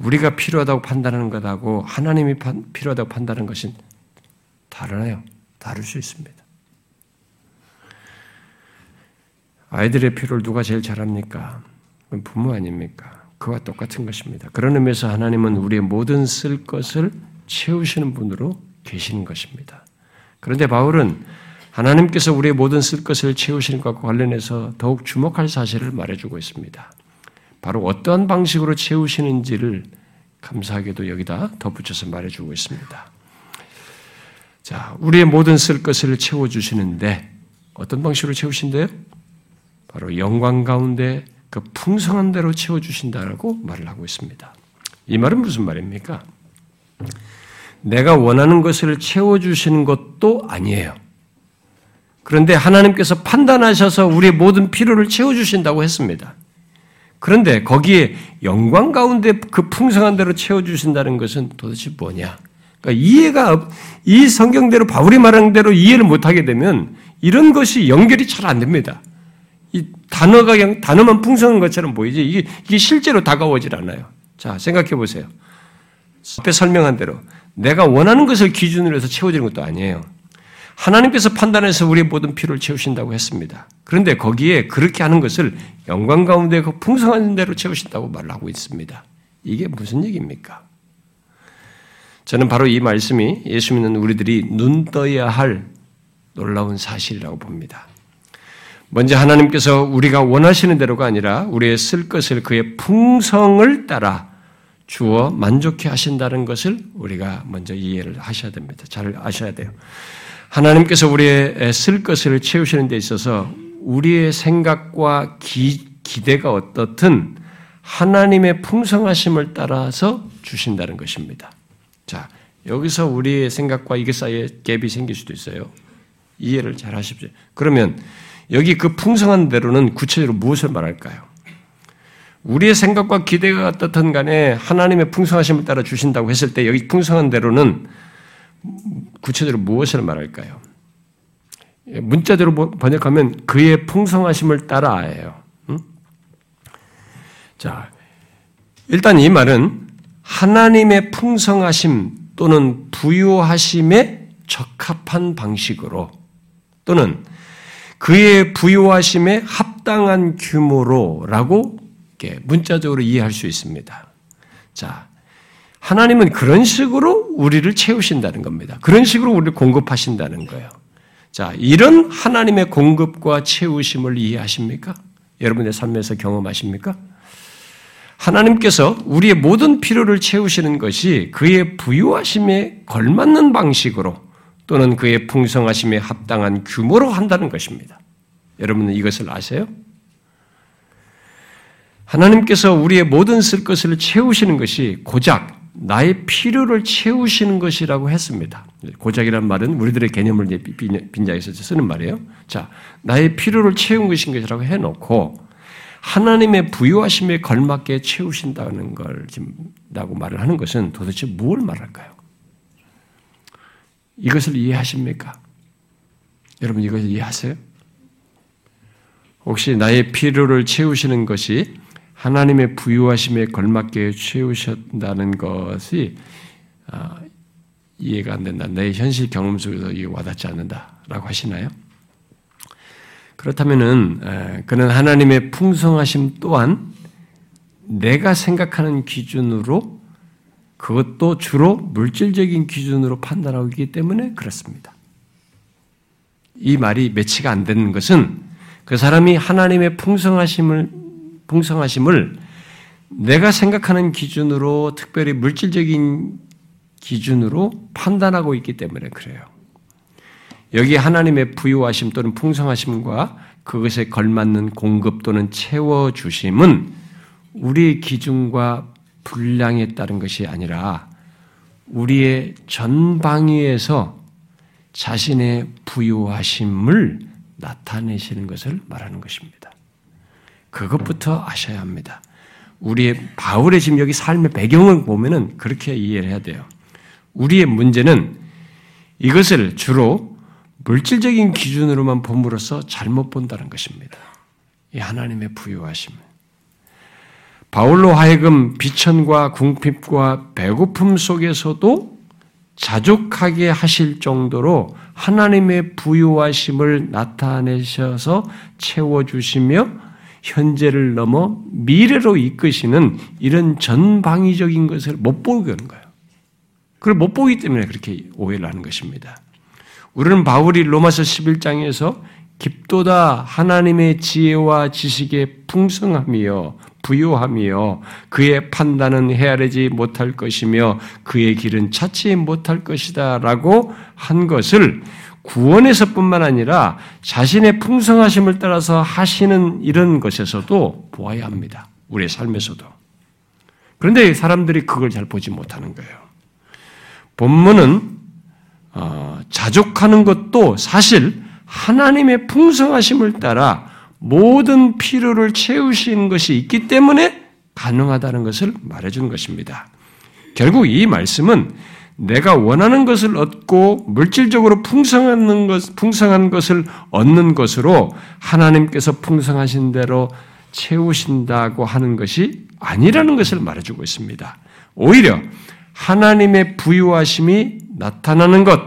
우리가 필요하다고 판단하는 것하고 하나님이 필요하다고 판단하는 것은 다르나요? 다를 수 있습니다. 아이들의 필요를 누가 제일 잘합니까? 부모 아닙니까? 그와 똑같은 것입니다. 그런 의미에서 하나님은 우리의 모든 쓸 것을 채우시는 분으로 계시는 것입니다. 그런데 바울은 하나님께서 우리의 모든 쓸 것을 채우시는 것과 관련해서 더욱 주목할 사실을 말해주고 있습니다. 바로 어떠한 방식으로 채우시는지를 감사하게도 여기다 덧붙여서 말해주고 있습니다. 자, 우리의 모든 쓸 것을 채워주시는데 어떤 방식으로 채우신대요? 바로 영광 가운데 그 풍성한 대로 채워주신다라고 말을 하고 있습니다. 이 말은 무슨 말입니까? 내가 원하는 것을 채워주시는 것도 아니에요. 그런데 하나님께서 판단하셔서 우리의 모든 필요를 채워주신다고 했습니다. 그런데 거기에 영광 가운데 그 풍성한 대로 채워주신다는 것은 도대체 뭐냐? 그러니까 이해가, 이 성경대로 바울이 말하는 대로 이해를 못하게 되면 이런 것이 연결이 잘 안 됩니다. 이 단어가 단어만 풍성한 것처럼 보이지 이게, 이게 실제로 다가오질 않아요. 자, 생각해 보세요. 앞에 설명한 대로 내가 원하는 것을 기준으로 해서 채워지는 것도 아니에요. 하나님께서 판단해서 우리의 모든 필요를 채우신다고 했습니다. 그런데 거기에 그렇게 하는 것을 영광 가운데 그 풍성한 대로 채우신다고 말을 하고 있습니다. 이게 무슨 얘기입니까? 저는 바로 이 말씀이 예수 믿는 우리들이 눈 떠야 할 놀라운 사실이라고 봅니다. 먼저 하나님께서 우리가 원하시는 대로가 아니라 우리의 쓸 것을 그의 풍성을 따라 주어 만족해 하신다는 것을 우리가 먼저 이해를 하셔야 됩니다. 잘 아셔야 돼요. 하나님께서 우리의 쓸 것을 채우시는 데 있어서 우리의 생각과 기, 기대가 어떻든 하나님의 풍성하심을 따라서 주신다는 것입니다. 자, 여기서 우리의 생각과 이게 사이에 갭이 생길 수도 있어요. 이해를 잘 하십시오. 그러면 여기 그 풍성한 대로는 구체적으로 무엇을 말할까요? 우리의 생각과 기대가 어떻든 간에 하나님의 풍성하심을 따라 주신다고 했을 때 여기 풍성한 대로는 구체적으로 무엇을 말할까요? 문자대로 번역하면 그의 풍성하심을 따라예요. 자, 일단 이 말은 하나님의 풍성하심 또는 부유하심에 적합한 방식으로 또는 그의 부유하심에 합당한 규모로라고 문자적으로 이해할 수 있습니다. 자, 하나님은 그런 식으로 우리를 채우신다는 겁니다. 그런 식으로 우리를 공급하신다는 거예요. 자, 이런 하나님의 공급과 채우심을 이해하십니까? 여러분의 삶에서 경험하십니까? 하나님께서 우리의 모든 필요를 채우시는 것이 그의 부유하심에 걸맞는 방식으로 또는 그의 풍성하심에 합당한 규모로 한다는 것입니다. 여러분은 이것을 아세요? 하나님께서 우리의 모든 쓸 것을 채우시는 것이 고작 나의 필요를 채우시는 것이라고 했습니다. 고작이란 말은 우리들의 개념을 빈자에서 쓰는 말이에요. 자, 나의 필요를 채운 것인 것이라고 해놓고 하나님의 부유하심에 걸맞게 채우신다는 걸 라고 말을 하는 것은 도대체 무엇을 말할까요? 이것을 이해하십니까? 여러분 이것을 이해하세요? 혹시 나의 필요를 채우시는 것이 하나님의 부유하심에 걸맞게 채우셨다는 것이 아, 이해가 안 된다. 내 현실 경험 속에서 이게 와닿지 않는다라고 하시나요? 그렇다면은 그는 하나님의 풍성하심 또한 내가 생각하는 기준으로 그것도 주로 물질적인 기준으로 판단하고 있기 때문에 그렇습니다. 이 말이 매치가 안 되는 것은 그 사람이 하나님의 풍성하심을 풍성하심을 내가 생각하는 기준으로 특별히 물질적인 기준으로 판단하고 있기 때문에 그래요. 여기 하나님의 부유하심 또는 풍성하심과 그것에 걸맞는 공급 또는 채워주심은 우리의 기준과 분량에 따른 것이 아니라 우리의 전방위에서 자신의 부유하심을 나타내시는 것을 말하는 것입니다. 그것부터 아셔야 합니다. 우리의 바울의 지금 여기 삶의 배경을 보면은 그렇게 이해를 해야 돼요. 우리의 문제는 이것을 주로 물질적인 기준으로만 봄으로써 잘못 본다는 것입니다. 이 하나님의 부유하심. 바울로 하여금 비천과 궁핍과 배고픔 속에서도 자족하게 하실 정도로 하나님의 부유하심을 나타내셔서 채워주시며 현재를 넘어 미래로 이끄시는 이런 전방위적인 것을 못 보게 하는 거예요. 그걸 못 보기 때문에 그렇게 오해를 하는 것입니다. 우리는 바울이 로마서 11장에서 깊도다 하나님의 지혜와 지식의 풍성함이요 부요함이요 그의 판단은 헤아리지 못할 것이며 그의 길은 찾지 못할 것이다라고 한 것을 구원에서뿐만 아니라 자신의 풍성하심을 따라서 하시는 이런 것에서도 보아야 합니다. 우리의 삶에서도. 그런데 사람들이 그걸 잘 보지 못하는 거예요. 본문은 어, 자족하는 것도 사실 하나님의 풍성하심을 따라 모든 필요를 채우신 것이 있기 때문에 가능하다는 것을 말해주는 것입니다. 결국 이 말씀은 내가 원하는 것을 얻고 물질적으로 풍성한 것, 풍성한 것을 얻는 것으로 하나님께서 풍성하신 대로 채우신다고 하는 것이 아니라는 것을 말해주고 있습니다. 오히려 하나님의 부유하심이 나타나는 것,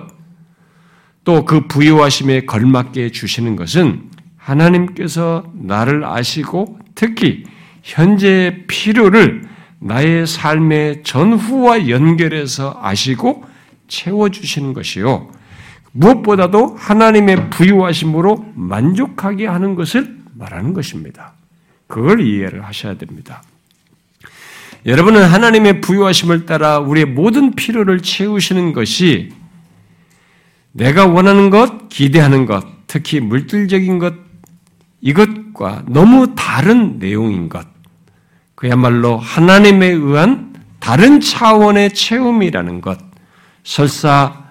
또 그 부유하심에 걸맞게 주시는 것은 하나님께서 나를 아시고 특히 현재의 필요를 나의 삶의 전후와 연결해서 아시고 채워주시는 것이요. 무엇보다도 하나님의 부유하심으로 만족하게 하는 것을 말하는 것입니다. 그걸 이해를 하셔야 됩니다. 여러분은 하나님의 부유하심을 따라 우리의 모든 필요를 채우시는 것이 내가 원하는 것, 기대하는 것, 특히 물질적인 것, 이것과 너무 다른 내용인 것, 그야말로 하나님에 의한 다른 차원의 체험이라는 것, 설사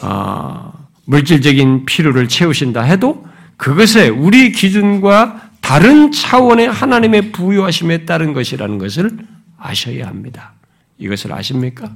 어, 물질적인 필요를 채우신다 해도 그것에 우리 기준과 다른 차원의 하나님의 부유하심에 따른 것이라는 것을 아셔야 합니다. 이것을 아십니까?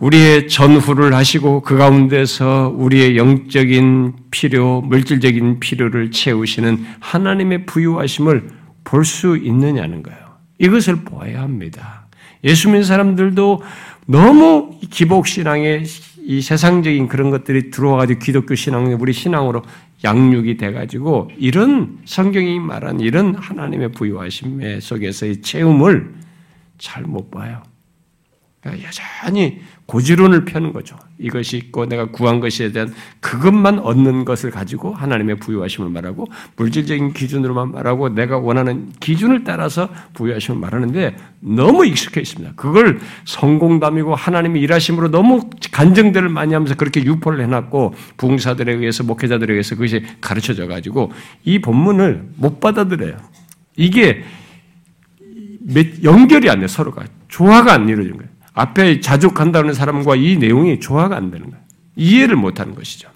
우리의 전후를 하시고 그 가운데서 우리의 영적인 필요, 물질적인 필요를 채우시는 하나님의 부유하심을 볼 수 있느냐는 거예요. 이것을 보아야 합니다. 예수 믿는 사람들도 너무 기복신앙에 이 세상적인 그런 것들이 들어와가지고 기독교 신앙, 우리 신앙으로 양육이 돼가지고 이런 성경이 말한 이런 하나님의 부유하심 속에서의 체험을 잘 못 봐요. 여전히 고지론을 펴는 거죠. 이것이 있고 내가 구한 것에 대한 그것만 얻는 것을 가지고 하나님의 부유하심을 말하고 물질적인 기준으로만 말하고 내가 원하는 기준을 따라서 부유하심을 말하는데 너무 익숙해 있습니다. 그걸 성공담이고 하나님의 일하심으로 너무 간증들을 많이 하면서 그렇게 유포를 해놨고 부흥사들에 의해서 목회자들에 의해서 그것이 가르쳐져 가지고 이 본문을 못 받아들여요. 이게 연결이 안 돼, 서로가. 조화가 안 이루어지는 거예요. 앞에 자족한다는 사람과 이 내용이 조화가 안 되는 거예요. 이해를 못 하는 것이죠.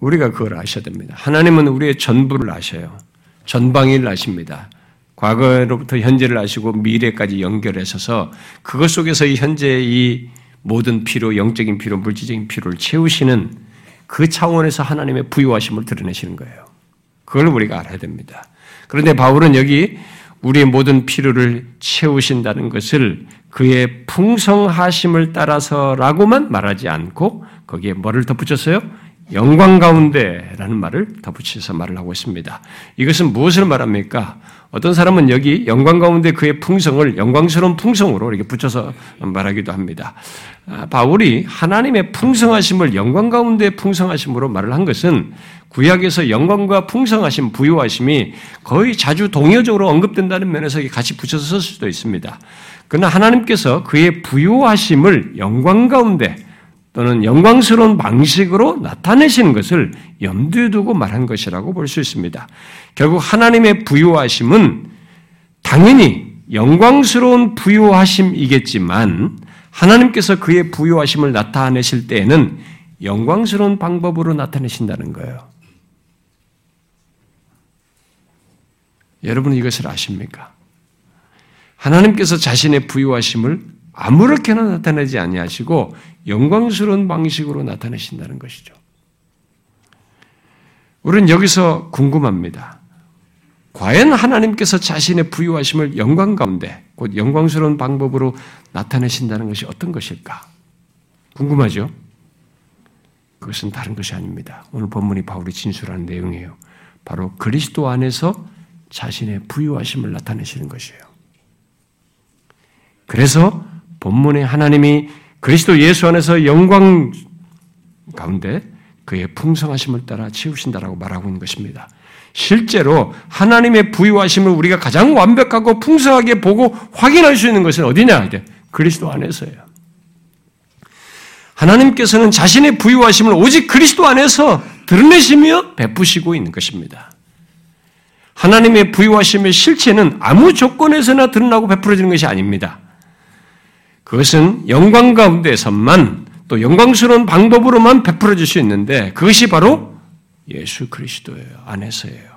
우리가 그걸 아셔야 됩니다. 하나님은 우리의 전부를 아셔요. 전방위를 아십니다. 과거로부터 현재를 아시고 미래까지 연결하셔서 그것 속에서 이 현재의 이 모든 필요, 영적인 필요, 물질적인 필요를 채우시는 그 차원에서 하나님의 부유하심을 드러내시는 거예요. 그걸 우리가 알아야 됩니다. 그런데 바울은 여기 우리의 모든 필요를 채우신다는 것을 그의 풍성하심을 따라서라고만 말하지 않고 거기에 뭐를 덧붙였어요? 영광 가운데라는 말을 덧붙여서 말을 하고 있습니다. 이것은 무엇을 말합니까? 어떤 사람은 여기 영광 가운데 그의 풍성을 영광스러운 풍성으로 이렇게 붙여서 말하기도 합니다. 아, 바울이 하나님의 풍성하심을 영광 가운데 풍성하심으로 말을 한 것은 구약에서 영광과 풍성하심, 부유하심이 거의 자주 동요적으로 언급된다는 면에서 같이 붙여서 쓸 수도 있습니다. 그러나 하나님께서 그의 부유하심을 영광 가운데 또는 영광스러운 방식으로 나타내시는 것을 염두에 두고 말한 것이라고 볼 수 있습니다. 결국 하나님의 부유하심은 당연히 영광스러운 부유하심이겠지만 하나님께서 그의 부유하심을 나타내실 때에는 영광스러운 방법으로 나타내신다는 거예요. 여러분은 이것을 아십니까? 하나님께서 자신의 부유하심을 아무렇게나 나타내지 아니하시고 영광스러운 방식으로 나타내신다는 것이죠. 우리는 여기서 궁금합니다. 과연 하나님께서 자신의 부유하심을 영광 가운데 곧 영광스러운 방법으로 나타내신다는 것이 어떤 것일까? 궁금하죠? 그것은 다른 것이 아닙니다. 오늘 본문이 바울이 진술하는 내용이에요. 바로 그리스도 안에서 자신의 부유하심을 나타내시는 것이에요. 그래서 본문에 하나님이 그리스도 예수 안에서 영광 가운데 그의 풍성하심을 따라 치우신다라고 말하고 있는 것입니다. 실제로 하나님의 부유하심을 우리가 가장 완벽하고 풍성하게 보고 확인할 수 있는 것은 어디냐? 그리스도 안에서예요. 하나님께서는 자신의 부유하심을 오직 그리스도 안에서 드러내시며 베푸시고 있는 것입니다. 하나님의 부유하심의 실체는 아무 조건에서나 드러나고 베풀어지는 것이 아닙니다. 그것은 영광 가운데서만 또 영광스러운 방법으로만 베풀어질 수 있는데 그것이 바로 예수 그리스도예요. 안에서예요.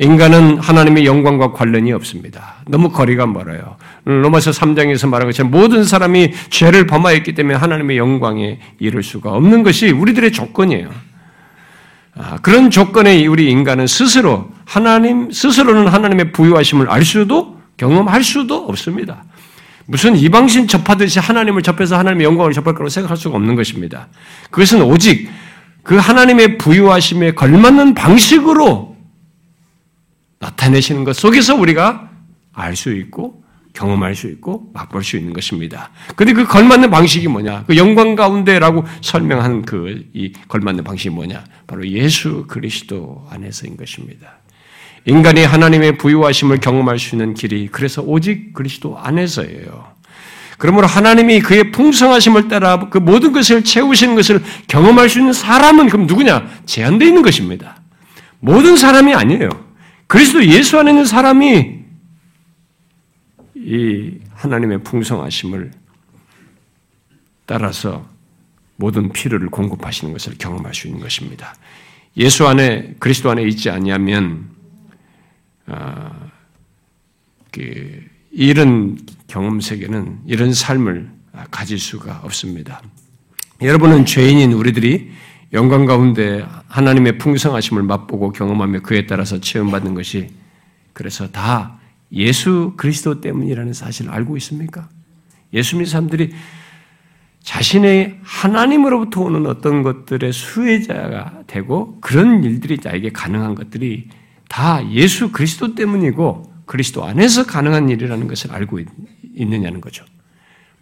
인간은 하나님의 영광과 관련이 없습니다. 너무 거리가 멀어요. 로마서 3장에서 말한 것처럼 모든 사람이 죄를 범하였기 때문에 하나님의 영광에 이를 수가 없는 것이 우리들의 조건이에요. 아, 그런 조건에 우리 인간은 스스로 하나님 스스로는 하나님의 부유하심을 알 수도 경험할 수도 없습니다. 무슨 이방신 접하듯이 하나님을 접해서 하나님의 영광을 접할 거라고 생각할 수가 없는 것입니다. 그것은 오직 그 하나님의 부유하심에 걸맞는 방식으로 나타내시는 것 속에서 우리가 알 수 있고 경험할 수 있고 맛볼 수 있는 것입니다. 근데 그 걸맞는 방식이 뭐냐? 그 영광 가운데라고 설명한 그이 걸맞는 방식이 뭐냐? 바로 예수 그리스도 안에서인 것입니다. 인간이 하나님의 부유하심을 경험할 수 있는 길이 그래서 오직 그리스도 안에서예요. 그러므로 하나님이 그의 풍성하심을 따라 그 모든 것을 채우시는 것을 경험할 수 있는 사람은 그럼 누구냐? 제한되어 있는 것입니다. 모든 사람이 아니에요. 그리스도 예수 안에 있는 사람이 이 하나님의 풍성하심을 따라서 모든 필요를 공급하시는 것을 경험할 수 있는 것입니다. 예수 안에 그리스도 안에 있지 아니하면 아, 그, 이런 경험 세계는 이런 삶을 가질 수가 없습니다. 여러분은 죄인인 우리들이 영광 가운데 하나님의 풍성하심을 맛보고 경험하며 그에 따라서 체험받는 것이 그래서 다 예수 그리스도 때문이라는 사실을 알고 있습니까? 예수 믿는 사람들이 자신의 하나님으로부터 오는 어떤 것들의 수혜자가 되고 그런 일들이 자에게 가능한 것들이 다 예수 그리스도 때문이고 그리스도 안에서 가능한 일이라는 것을 알고 있느냐는 거죠.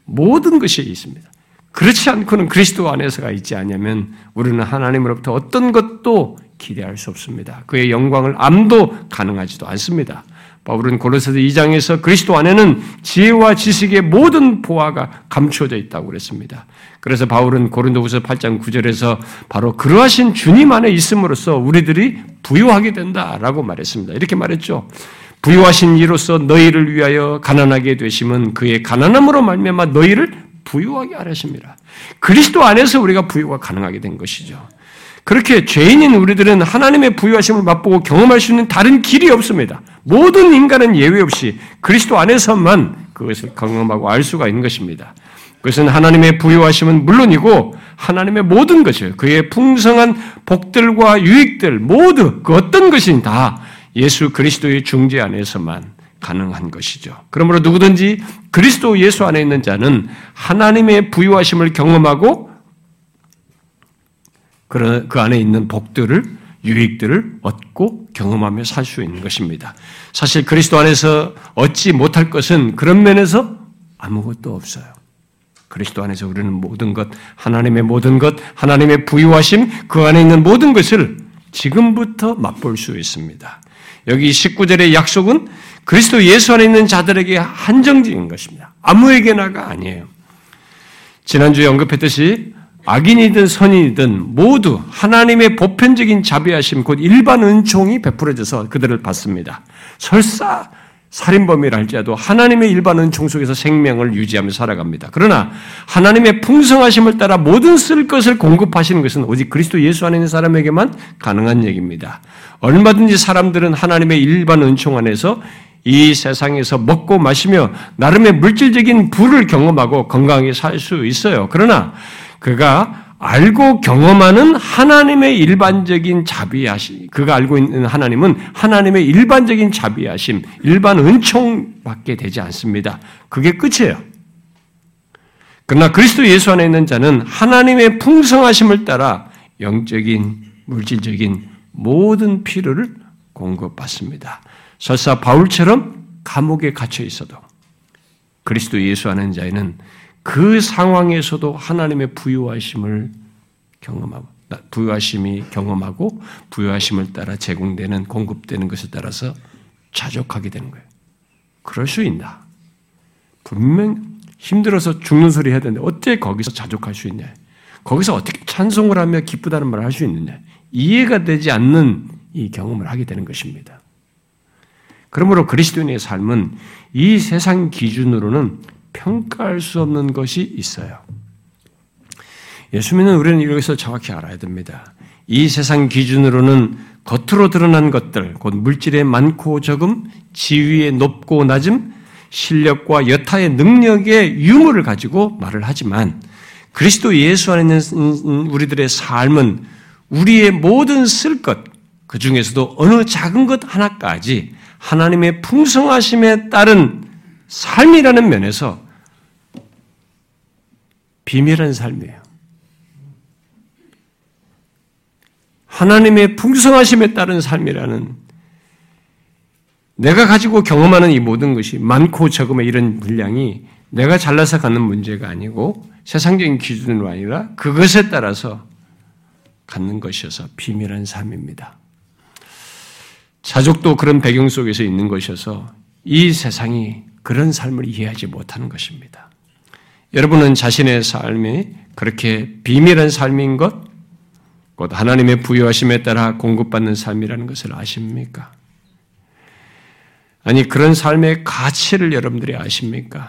모든 것이 있습니다. 그렇지 않고는 그리스도 안에서가 있지 않냐면 우리는 하나님으로부터 어떤 것도 기대할 수 없습니다. 그의 영광을 암도 가능하지도 않습니다. 바울은 고로새서 2장에서 그리스도 안에는 지혜와 지식의 모든 보화가 감추어져 있다고 그랬습니다. 그래서 바울은 고린도후서 8장 9절에서 바로 그러하신 주님 안에 있음으로써 우리들이 부유하게 된다라고 말했습니다. 이렇게 말했죠. 부유하신 이로써 너희를 위하여 가난하게 되심은 그의 가난함으로 말미암아 너희를 부유하게 하려십니다. 그리스도 안에서 우리가 부유가 가능하게 된 것이죠. 그렇게 죄인인 우리들은 하나님의 부유하심을 맛보고 경험할 수 있는 다른 길이 없습니다. 모든 인간은 예외 없이 그리스도 안에서만 그것을 경험하고 알 수가 있는 것입니다. 그것은 하나님의 부유하심은 물론이고 하나님의 모든 것을 그의 풍성한 복들과 유익들 모두 그 어떤 것이 다 예수 그리스도의 중재 안에서만 가능한 것이죠. 그러므로 누구든지 그리스도 예수 안에 있는 자는 하나님의 부유하심을 경험하고 그 안에 있는 복들을 유익들을 얻고 경험하며 살 수 있는 것입니다. 사실 그리스도 안에서 얻지 못할 것은 그런 면에서 아무것도 없어요. 그리스도 안에서 우리는 모든 것, 하나님의 모든 것, 하나님의 부유하심, 그 안에 있는 모든 것을 지금부터 맛볼 수 있습니다. 여기 19절의 약속은 그리스도 예수 안에 있는 자들에게 한정적인 것입니다. 아무에게나가 아니에요. 지난주에 언급했듯이 악인이든 선인이든 모두 하나님의 보편적인 자비하심 곧 일반 은총이 베풀어져서 그들을 받습니다. 설사 살인범이라 할지라도 하나님의 일반 은총 속에서 생명을 유지하며 살아갑니다. 그러나 하나님의 풍성하심을 따라 모든 쓸 것을 공급하시는 것은 오직 그리스도 예수 안에 있는 사람에게만 가능한 얘기입니다. 얼마든지 사람들은 하나님의 일반 은총 안에서 이 세상에서 먹고 마시며 나름의 물질적인 부를 경험하고 건강하게 살수 있어요. 그러나 그가 알고 경험하는 하나님의 일반적인 자비하심, 그가 알고 있는 하나님은 하나님의 일반적인 자비하심, 일반 은총밖에 되지 않습니다. 그게 끝이에요. 그러나 그리스도 예수 안에 있는 자는 하나님의 풍성하심을 따라 영적인, 물질적인 모든 필요를 공급받습니다. 설사 바울처럼 감옥에 갇혀 있어도 그리스도 예수 안에 있는 자에는 그 상황에서도 하나님의 부유하심을 경험하고 부유하심이 경험하고 부유하심을 따라 제공되는 공급되는 것에 따라서 자족하게 되는 거예요. 그럴 수 있나? 분명 힘들어서 죽는 소리 해야 되는데 어떻게 거기서 자족할 수 있냐? 거기서 어떻게 찬송을 하며 기쁘다는 말을 할 수 있느냐? 이해가 되지 않는 이 경험을 하게 되는 것입니다. 그러므로 그리스도인의 삶은 이 세상 기준으로는 평가할 수 없는 것이 있어요. 예수 믿는 우리는 이것을 정확히 알아야 됩니다. 이 세상 기준으로는 겉으로 드러난 것들, 곧 물질의 많고 적음, 지위의 높고 낮음, 실력과 여타의 능력의 유무를 가지고 말을 하지만 그리스도 예수 안에 있는 우리들의 삶은 우리의 모든 쓸 것, 그 중에서도 어느 작은 것 하나까지 하나님의 풍성하심에 따른 삶이라는 면에서 비밀한 삶이에요. 하나님의 풍성하심에 따른 삶이라는 내가 가지고 경험하는 이 모든 것이 많고 적음의 이런 분량이 내가 잘나서 갖는 문제가 아니고 세상적인 기준으로 아니라 그것에 따라서 갖는 것이어서 비밀한 삶입니다. 자족도 그런 배경 속에서 있는 것이어서 이 세상이 그런 삶을 이해하지 못하는 것입니다. 여러분은 자신의 삶이 그렇게 비밀한 삶인 것, 곧 하나님의 부여하심에 따라 공급받는 삶이라는 것을 아십니까? 아니, 그런 삶의 가치를 여러분들이 아십니까?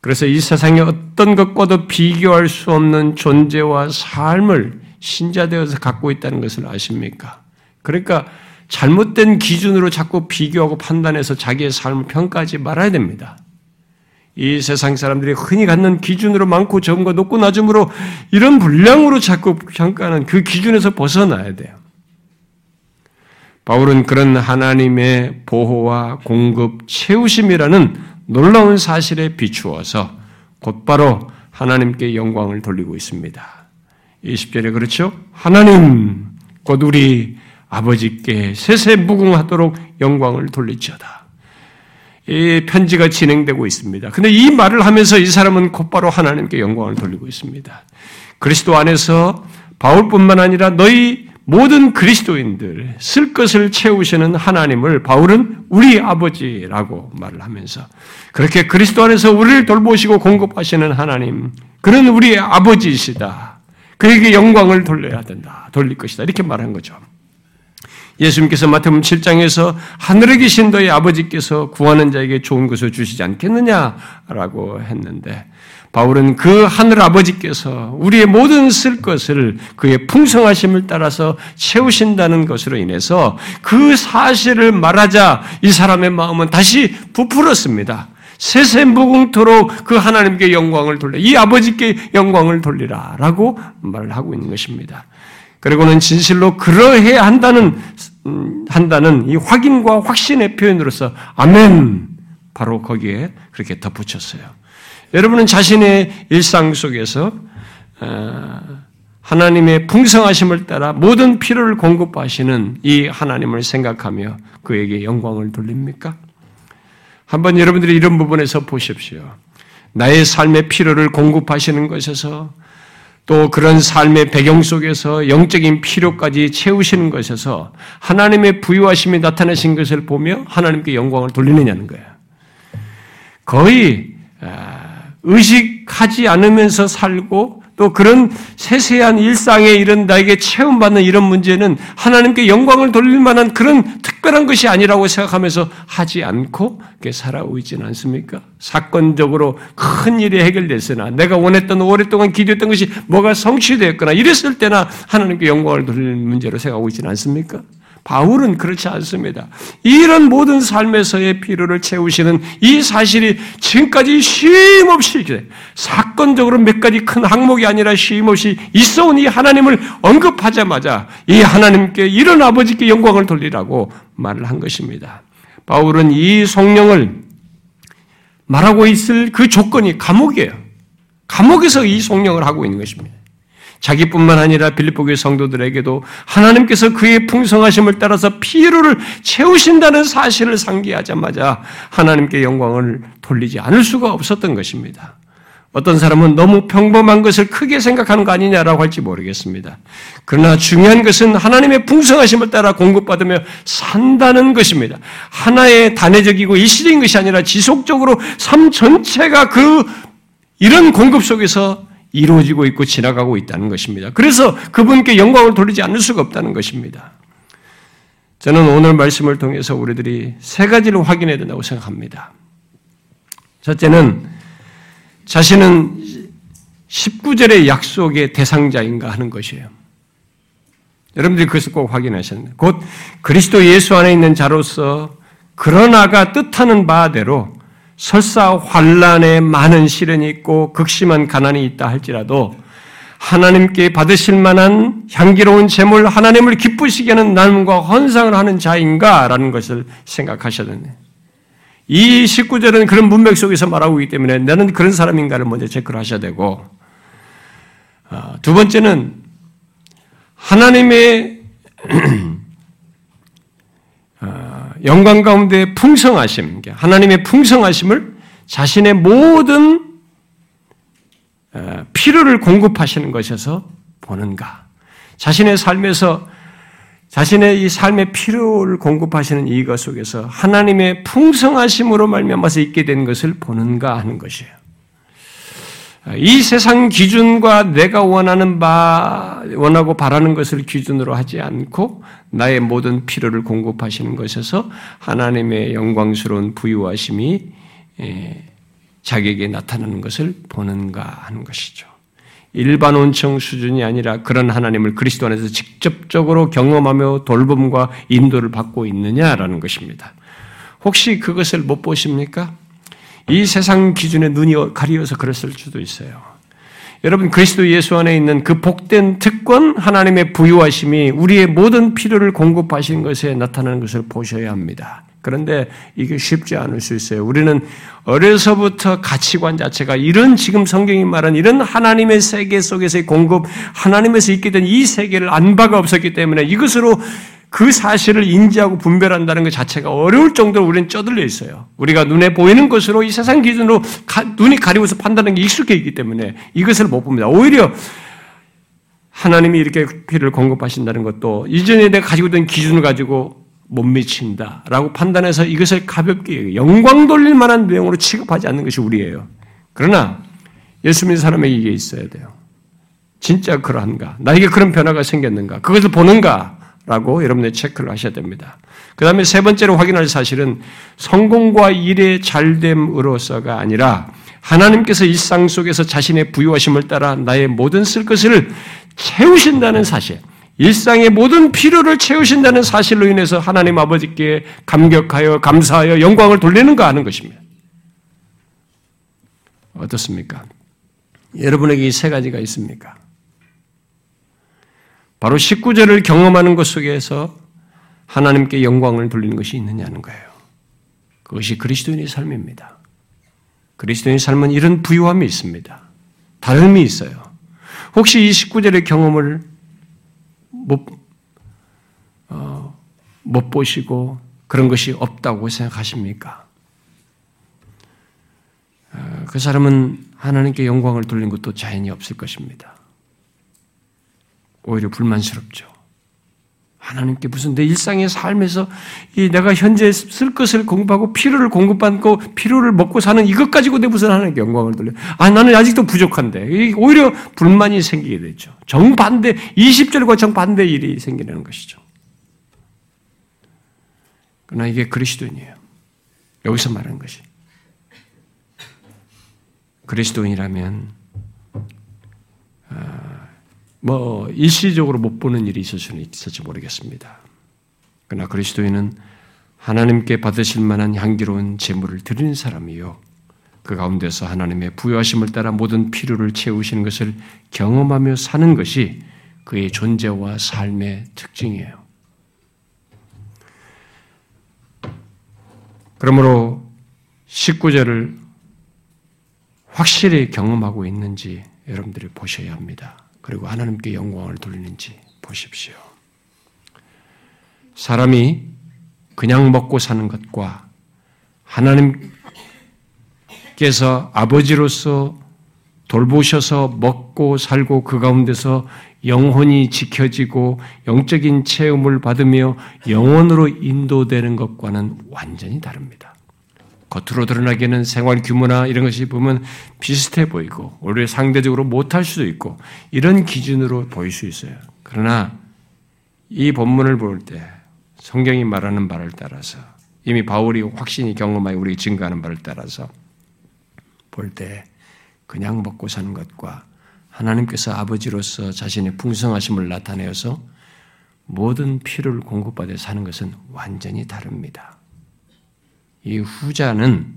그래서 이 세상의 어떤 것과도 비교할 수 없는 존재와 삶을 신자 되어서 갖고 있다는 것을 아십니까? 그러니까 잘못된 기준으로 자꾸 비교하고 판단해서 자기의 삶을 평가하지 말아야 됩니다. 이 세상 사람들이 흔히 갖는 기준으로 많고 적은 거 높고 낮음으로 이런 분량으로 자꾸 평가하는 그 기준에서 벗어나야 돼요. 바울은 그런 하나님의 보호와 공급, 채우심이라는 놀라운 사실에 비추어서 곧바로 하나님께 영광을 돌리고 있습니다. 20절에 그렇죠? 하나님, 곧 우리 아버지께 세세무궁하도록 영광을 돌리지어다. 이 편지가 진행되고 있습니다. 근데 이 말을 하면서 이 사람은 곧바로 하나님께 영광을 돌리고 있습니다. 그리스도 안에서 바울뿐만 아니라 너희 모든 그리스도인들 쓸 것을 채우시는 하나님을 바울은 우리 아버지라고 말을 하면서 그렇게 그리스도 안에서 우리를 돌보시고 공급하시는 하나님 그는 우리의 아버지이시다. 그에게 영광을 돌려야 된다. 돌릴 것이다. 이렇게 말한 거죠. 예수님께서 마태복음 7장에서 하늘에 계신 너희 아버지께서 구하는 자에게 좋은 것을 주시지 않겠느냐라고 했는데 바울은 그 하늘 아버지께서 우리의 모든 쓸 것을 그의 풍성하심을 따라서 채우신다는 것으로 인해서 그 사실을 말하자 이 사람의 마음은 다시 부풀었습니다. 세세무궁토록 그 하나님께 영광을 돌려 이 아버지께 영광을 돌리라라고 말을 하고 있는 것입니다. 그리고는 진실로 그러해야 한다는 음, 한다는 이 확인과 확신의 표현으로서 아멘 바로 거기에 그렇게 덧붙였어요. 여러분은 자신의 일상 속에서 어, 하나님의 풍성하심을 따라 모든 필요를 공급하시는 이 하나님을 생각하며 그에게 영광을 돌립니까? 한번 여러분들이 이런 부분에서 보십시오. 나의 삶의 필요를 공급하시는 것에서 또 그런 삶의 배경 속에서 영적인 필요까지 채우시는 것에서 하나님의 부유하심이 나타나신 것을 보며 하나님께 영광을 돌리느냐는 거예요. 거의 아, 의식하지 않으면서 살고 또 그런 세세한 일상에 이런 나에게 체험받는 이런 문제는 하나님께 영광을 돌릴 만한 그런 특별한 것이 아니라고 생각하면서 하지 않고 있지는 않습니까? 사건적으로 큰 일이 해결됐으나 내가 원했던 오랫동안 기도했던 것이 뭐가 성취되었거나 이랬을 때나 하나님께 영광을 돌리는 문제로 생각하고 있지는 않습니까? 바울은 그렇지 않습니다. 이런 모든 삶에서의 필요를 채우시는 이 사실이 지금까지 쉼없이 사건적으로 몇 가지 큰 항목이 아니라 쉼없이 있어온 이 하나님을 언급하자마자 이 하나님께 이런 아버지께 영광을 돌리라고 말을 한 것입니다. 바울은 이 성령을 말하고 있을 그 조건이 감옥이에요. 감옥에서 이 성령을 하고 있는 것입니다. 자기뿐만 아니라 빌립보 교회 성도들에게도 하나님께서 그의 풍성하심을 따라서 피로를 채우신다는 사실을 상기하자마자 하나님께 영광을 돌리지 않을 수가 없었던 것입니다. 어떤 사람은 너무 평범한 것을 크게 생각하는 거 아니냐라고 할지 모르겠습니다. 그러나 중요한 것은 하나님의 풍성하심을 따라 공급받으며 산다는 것입니다. 하나의 단회적이고 일시적인 것이 아니라 지속적으로 삶 전체가 그 이런 공급 속에서 이루어지고 있고 지나가고 있다는 것입니다. 그래서 그분께 영광을 돌리지 않을 수가 없다는 것입니다. 저는 오늘 말씀을 통해서 우리들이 세 가지를 확인해야 된다고 생각합니다. 첫째는 자신은 19절의 약속의 대상자인가 하는 것이에요. 여러분들이 그것을 꼭 됩니다. 곧 그리스도 예수 안에 있는 자로서 그러나가 뜻하는 바대로 설사 환란에 많은 시련이 있고 극심한 가난이 있다 할지라도 하나님께 받으실 만한 향기로운 재물 하나님을 기쁘시게 하는 나눔과 헌상을 하는 자인가라는 것을 생각하셔야 됩니다. 이 19절은 그런 문맥 속에서 말하고 있기 때문에 나는 그런 사람인가를 먼저 체크를 하셔야 되고 어, 두 번째는 하나님의 영광 가운데 풍성하심, 하나님의 풍성하심을 자신의 모든 어, 필요를 공급하시는 것에서 보는가? 자신의 삶에서 자신의 이 삶의 필요를 공급하시는 이것 속에서 하나님의 풍성하심으로 말미암아서 있게 된 것을 보는가 하는 것이에요. 이 세상 기준과 내가 원하는 바, 원하고 바라는 것을 기준으로 하지 않고 나의 모든 필요를 공급하시는 것에서 하나님의 영광스러운 부유하심이 예, 자기에게 나타나는 것을 보는가 하는 것이죠. 일반 온청 수준이 아니라 그런 하나님을 그리스도 안에서 직접적으로 경험하며 돌봄과 인도를 받고 있느냐라는 것입니다. 혹시 그것을 못 보십니까? 이 세상 기준에 눈이 가리어서 그랬을 수도 있어요. 여러분 그리스도 예수 안에 있는 그 복된 특권 하나님의 부유하심이 우리의 모든 필요를 공급하신 것에 나타나는 것을 보셔야 합니다. 그런데 이게 쉽지 않을 수 있어요. 우리는 어려서부터 가치관 자체가 이런 지금 성경이 말한 이런 하나님의 세계 속에서의 공급, 하나님에서 있게 된 이 세계를 안 바가 없었기 때문에 이것으로 그 사실을 인지하고 분별한다는 것 자체가 어려울 정도로 우리는 쩌들려 있어요. 우리가 눈에 보이는 것으로 이 세상 기준으로 가, 눈이 가리고서 판단하는 게 익숙해 있기 때문에 이것을 못 봅니다. 오히려 하나님이 이렇게 피를 공급하신다는 것도 이전에 내가 가지고 있던 기준을 가지고 못 미친다라고 판단해서 이것을 가볍게 영광 돌릴 만한 내용으로 취급하지 않는 것이 우리예요. 그러나 예수 믿는 사람에게 이게 있어야 돼요. 진짜 그러한가? 나에게 그런 변화가 생겼는가? 그것을 보는가? 라고 여러분들 체크를 하셔야 됩니다. 그 다음에 세 번째로 확인할 사실은 성공과 일의 잘됨으로서가 아니라 하나님께서 일상 속에서 자신의 부유하심을 따라 나의 모든 쓸 것을 채우신다는 사실, 일상의 모든 필요를 채우신다는 사실로 인해서 하나님 아버지께 감격하여 감사하여 영광을 돌리는가 하는 것입니다. 어떻습니까? 여러분에게 이 세 가지가 있습니까? 바로 19절을 경험하는 것 속에서 하나님께 영광을 돌리는 것이 있느냐는 거예요. 그것이 그리스도인의 삶입니다. 그리스도인의 삶은 이런 부유함이 있습니다. 다름이 있어요. 혹시 이 19절의 경험을 못, 어, 못 보시고 그런 것이 없다고 생각하십니까? 어, 그 사람은 하나님께 영광을 돌린 것도 자연히 없을 것입니다. 오히려 불만스럽죠. 하나님께 무슨 내 일상의 삶에서 이 내가 현재 쓸 것을 공급하고 필요를 공급받고 필요를 먹고 사는 이것 가지고 내 무슨 하나님께 영광을 돌려. 아, 나는 아직도 부족한데. 오히려 불만이 생기게 되죠. 정반대, 20절과 정반대 일이 생기는 것이죠. 그러나 이게 그리스도인이에요. 여기서 말하는 것이. 그리스도인이라면, 아, 뭐 일시적으로 못 보는 일이 있을 수는 있을지 모르겠습니다. 그러나 그리스도인은 하나님께 받으실 만한 향기로운 제물을 드리는 사람이요. 그 가운데서 하나님의 부여하심을 따라 모든 필요를 채우시는 것을 경험하며 사는 것이 그의 존재와 삶의 특징이에요. 그러므로 19절을 확실히 경험하고 있는지 여러분들이 보셔야 합니다. 그리고 하나님께 영광을 돌리는지 보십시오. 사람이 그냥 먹고 사는 것과 하나님께서 아버지로서 돌보셔서 먹고 살고 그 가운데서 영혼이 지켜지고 영적인 체험을 받으며 영혼으로 인도되는 것과는 완전히 다릅니다. 겉으로 드러나기에는 생활 규모나 이런 것이 보면 비슷해 보이고 오히려 상대적으로 못할 수도 있고 이런 기준으로 보일 수 있어요. 그러나 이 본문을 볼 때 성경이 말하는 바를 따라서 이미 바울이 확신이 경험하여 우리 증거하는 바를 따라서 볼 때 그냥 먹고 사는 것과 하나님께서 아버지로서 자신의 풍성하심을 나타내어서 모든 필요를 공급받아 사는 것은 완전히 다릅니다. 이 후자는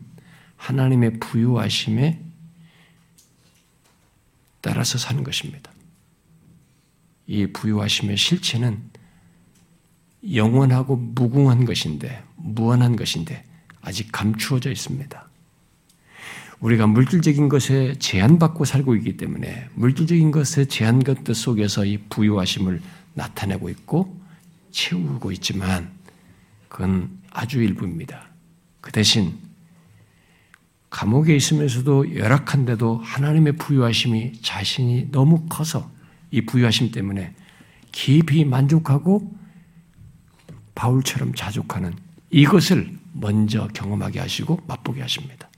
하나님의 부유하심에 따라서 사는 것입니다. 이 부유하심의 실체는 영원하고 무궁한 것인데, 무한한 것인데, 아직 감추어져 있습니다. 우리가 물질적인 것에 제한받고 살고 있기 때문에 물질적인 것에 제한것 속에서 이 부유하심을 나타내고 있고 채우고 있지만 그건 아주 일부입니다. 그 대신 감옥에 있으면서도 열악한데도 하나님의 부유하심이 자신이 너무 커서 이 부유하심 때문에 깊이 만족하고 바울처럼 자족하는 이것을 먼저 경험하게 하시고 맛보게 하십니다.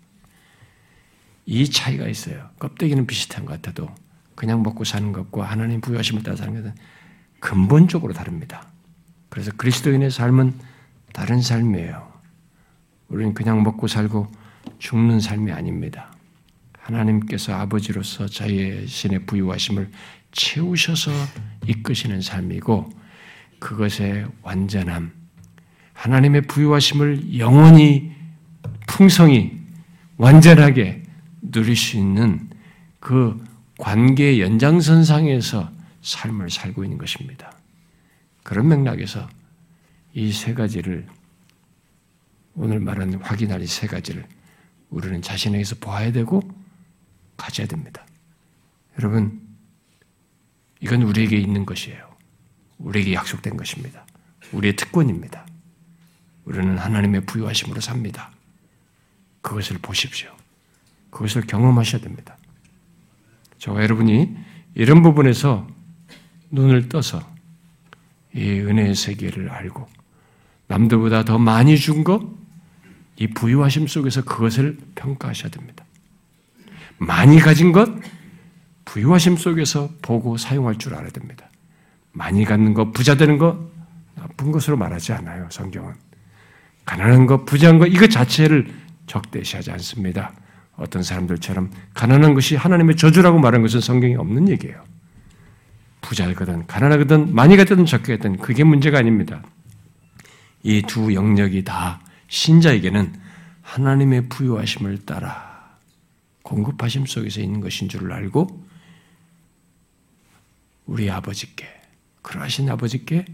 이 차이가 있어요. 껍데기는 비슷한 것 같아도 그냥 먹고 사는 것과 하나님 부유하심을 따라 사는 것은 근본적으로 다릅니다. 그래서 그리스도인의 삶은 다른 삶이에요. 우리는 그냥 먹고 살고 죽는 삶이 아닙니다. 하나님께서 아버지로서 자의 신의 부유하심을 채우셔서 이끄시는 삶이고 그것의 완전함, 하나님의 부유하심을 영원히 풍성히 완전하게 누릴 수 있는 그 관계 연장선상에서 삶을 살고 있는 것입니다. 그런 맥락에서 이 세 가지를 오늘 말하는 확인할 이 세 가지를 우리는 자신에게서 보아야 되고 가져야 됩니다. 여러분, 이건 우리에게 있는 것이에요. 우리에게 약속된 것입니다. 우리의 특권입니다. 우리는 하나님의 부유하심으로 삽니다. 그것을 보십시오. 그것을 경험하셔야 됩니다. 저와 여러분이 이런 부분에서 눈을 떠서 이 은혜의 세계를 알고 남들보다 더 많이 준 것, 이 부유하심 속에서 그것을 평가하셔야 됩니다. 많이 가진 것, 부유하심 속에서 보고 사용할 줄 알아야 됩니다. 많이 갖는 것, 부자 되는 것, 나쁜 것으로 말하지 않아요, 성경은. 가난한 것, 부자한 것, 이것 자체를 적대시하지 않습니다. 어떤 사람들처럼 가난한 것이 하나님의 저주라고 말하는 것은 성경에 없는 얘기예요. 부자거든, 가난하거든, 많이 갖든 적게 갖든 그게 문제가 아닙니다. 이 두 영역이 다 신자에게는 하나님의 부유하심을 따라 공급하심 속에서 있는 것인 줄을 알고 우리 아버지께 그러하신 아버지께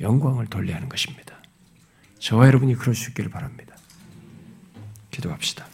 영광을 돌려야 하는 것입니다. 저와 여러분이 그럴 수 있기를 바랍니다. 기도합시다.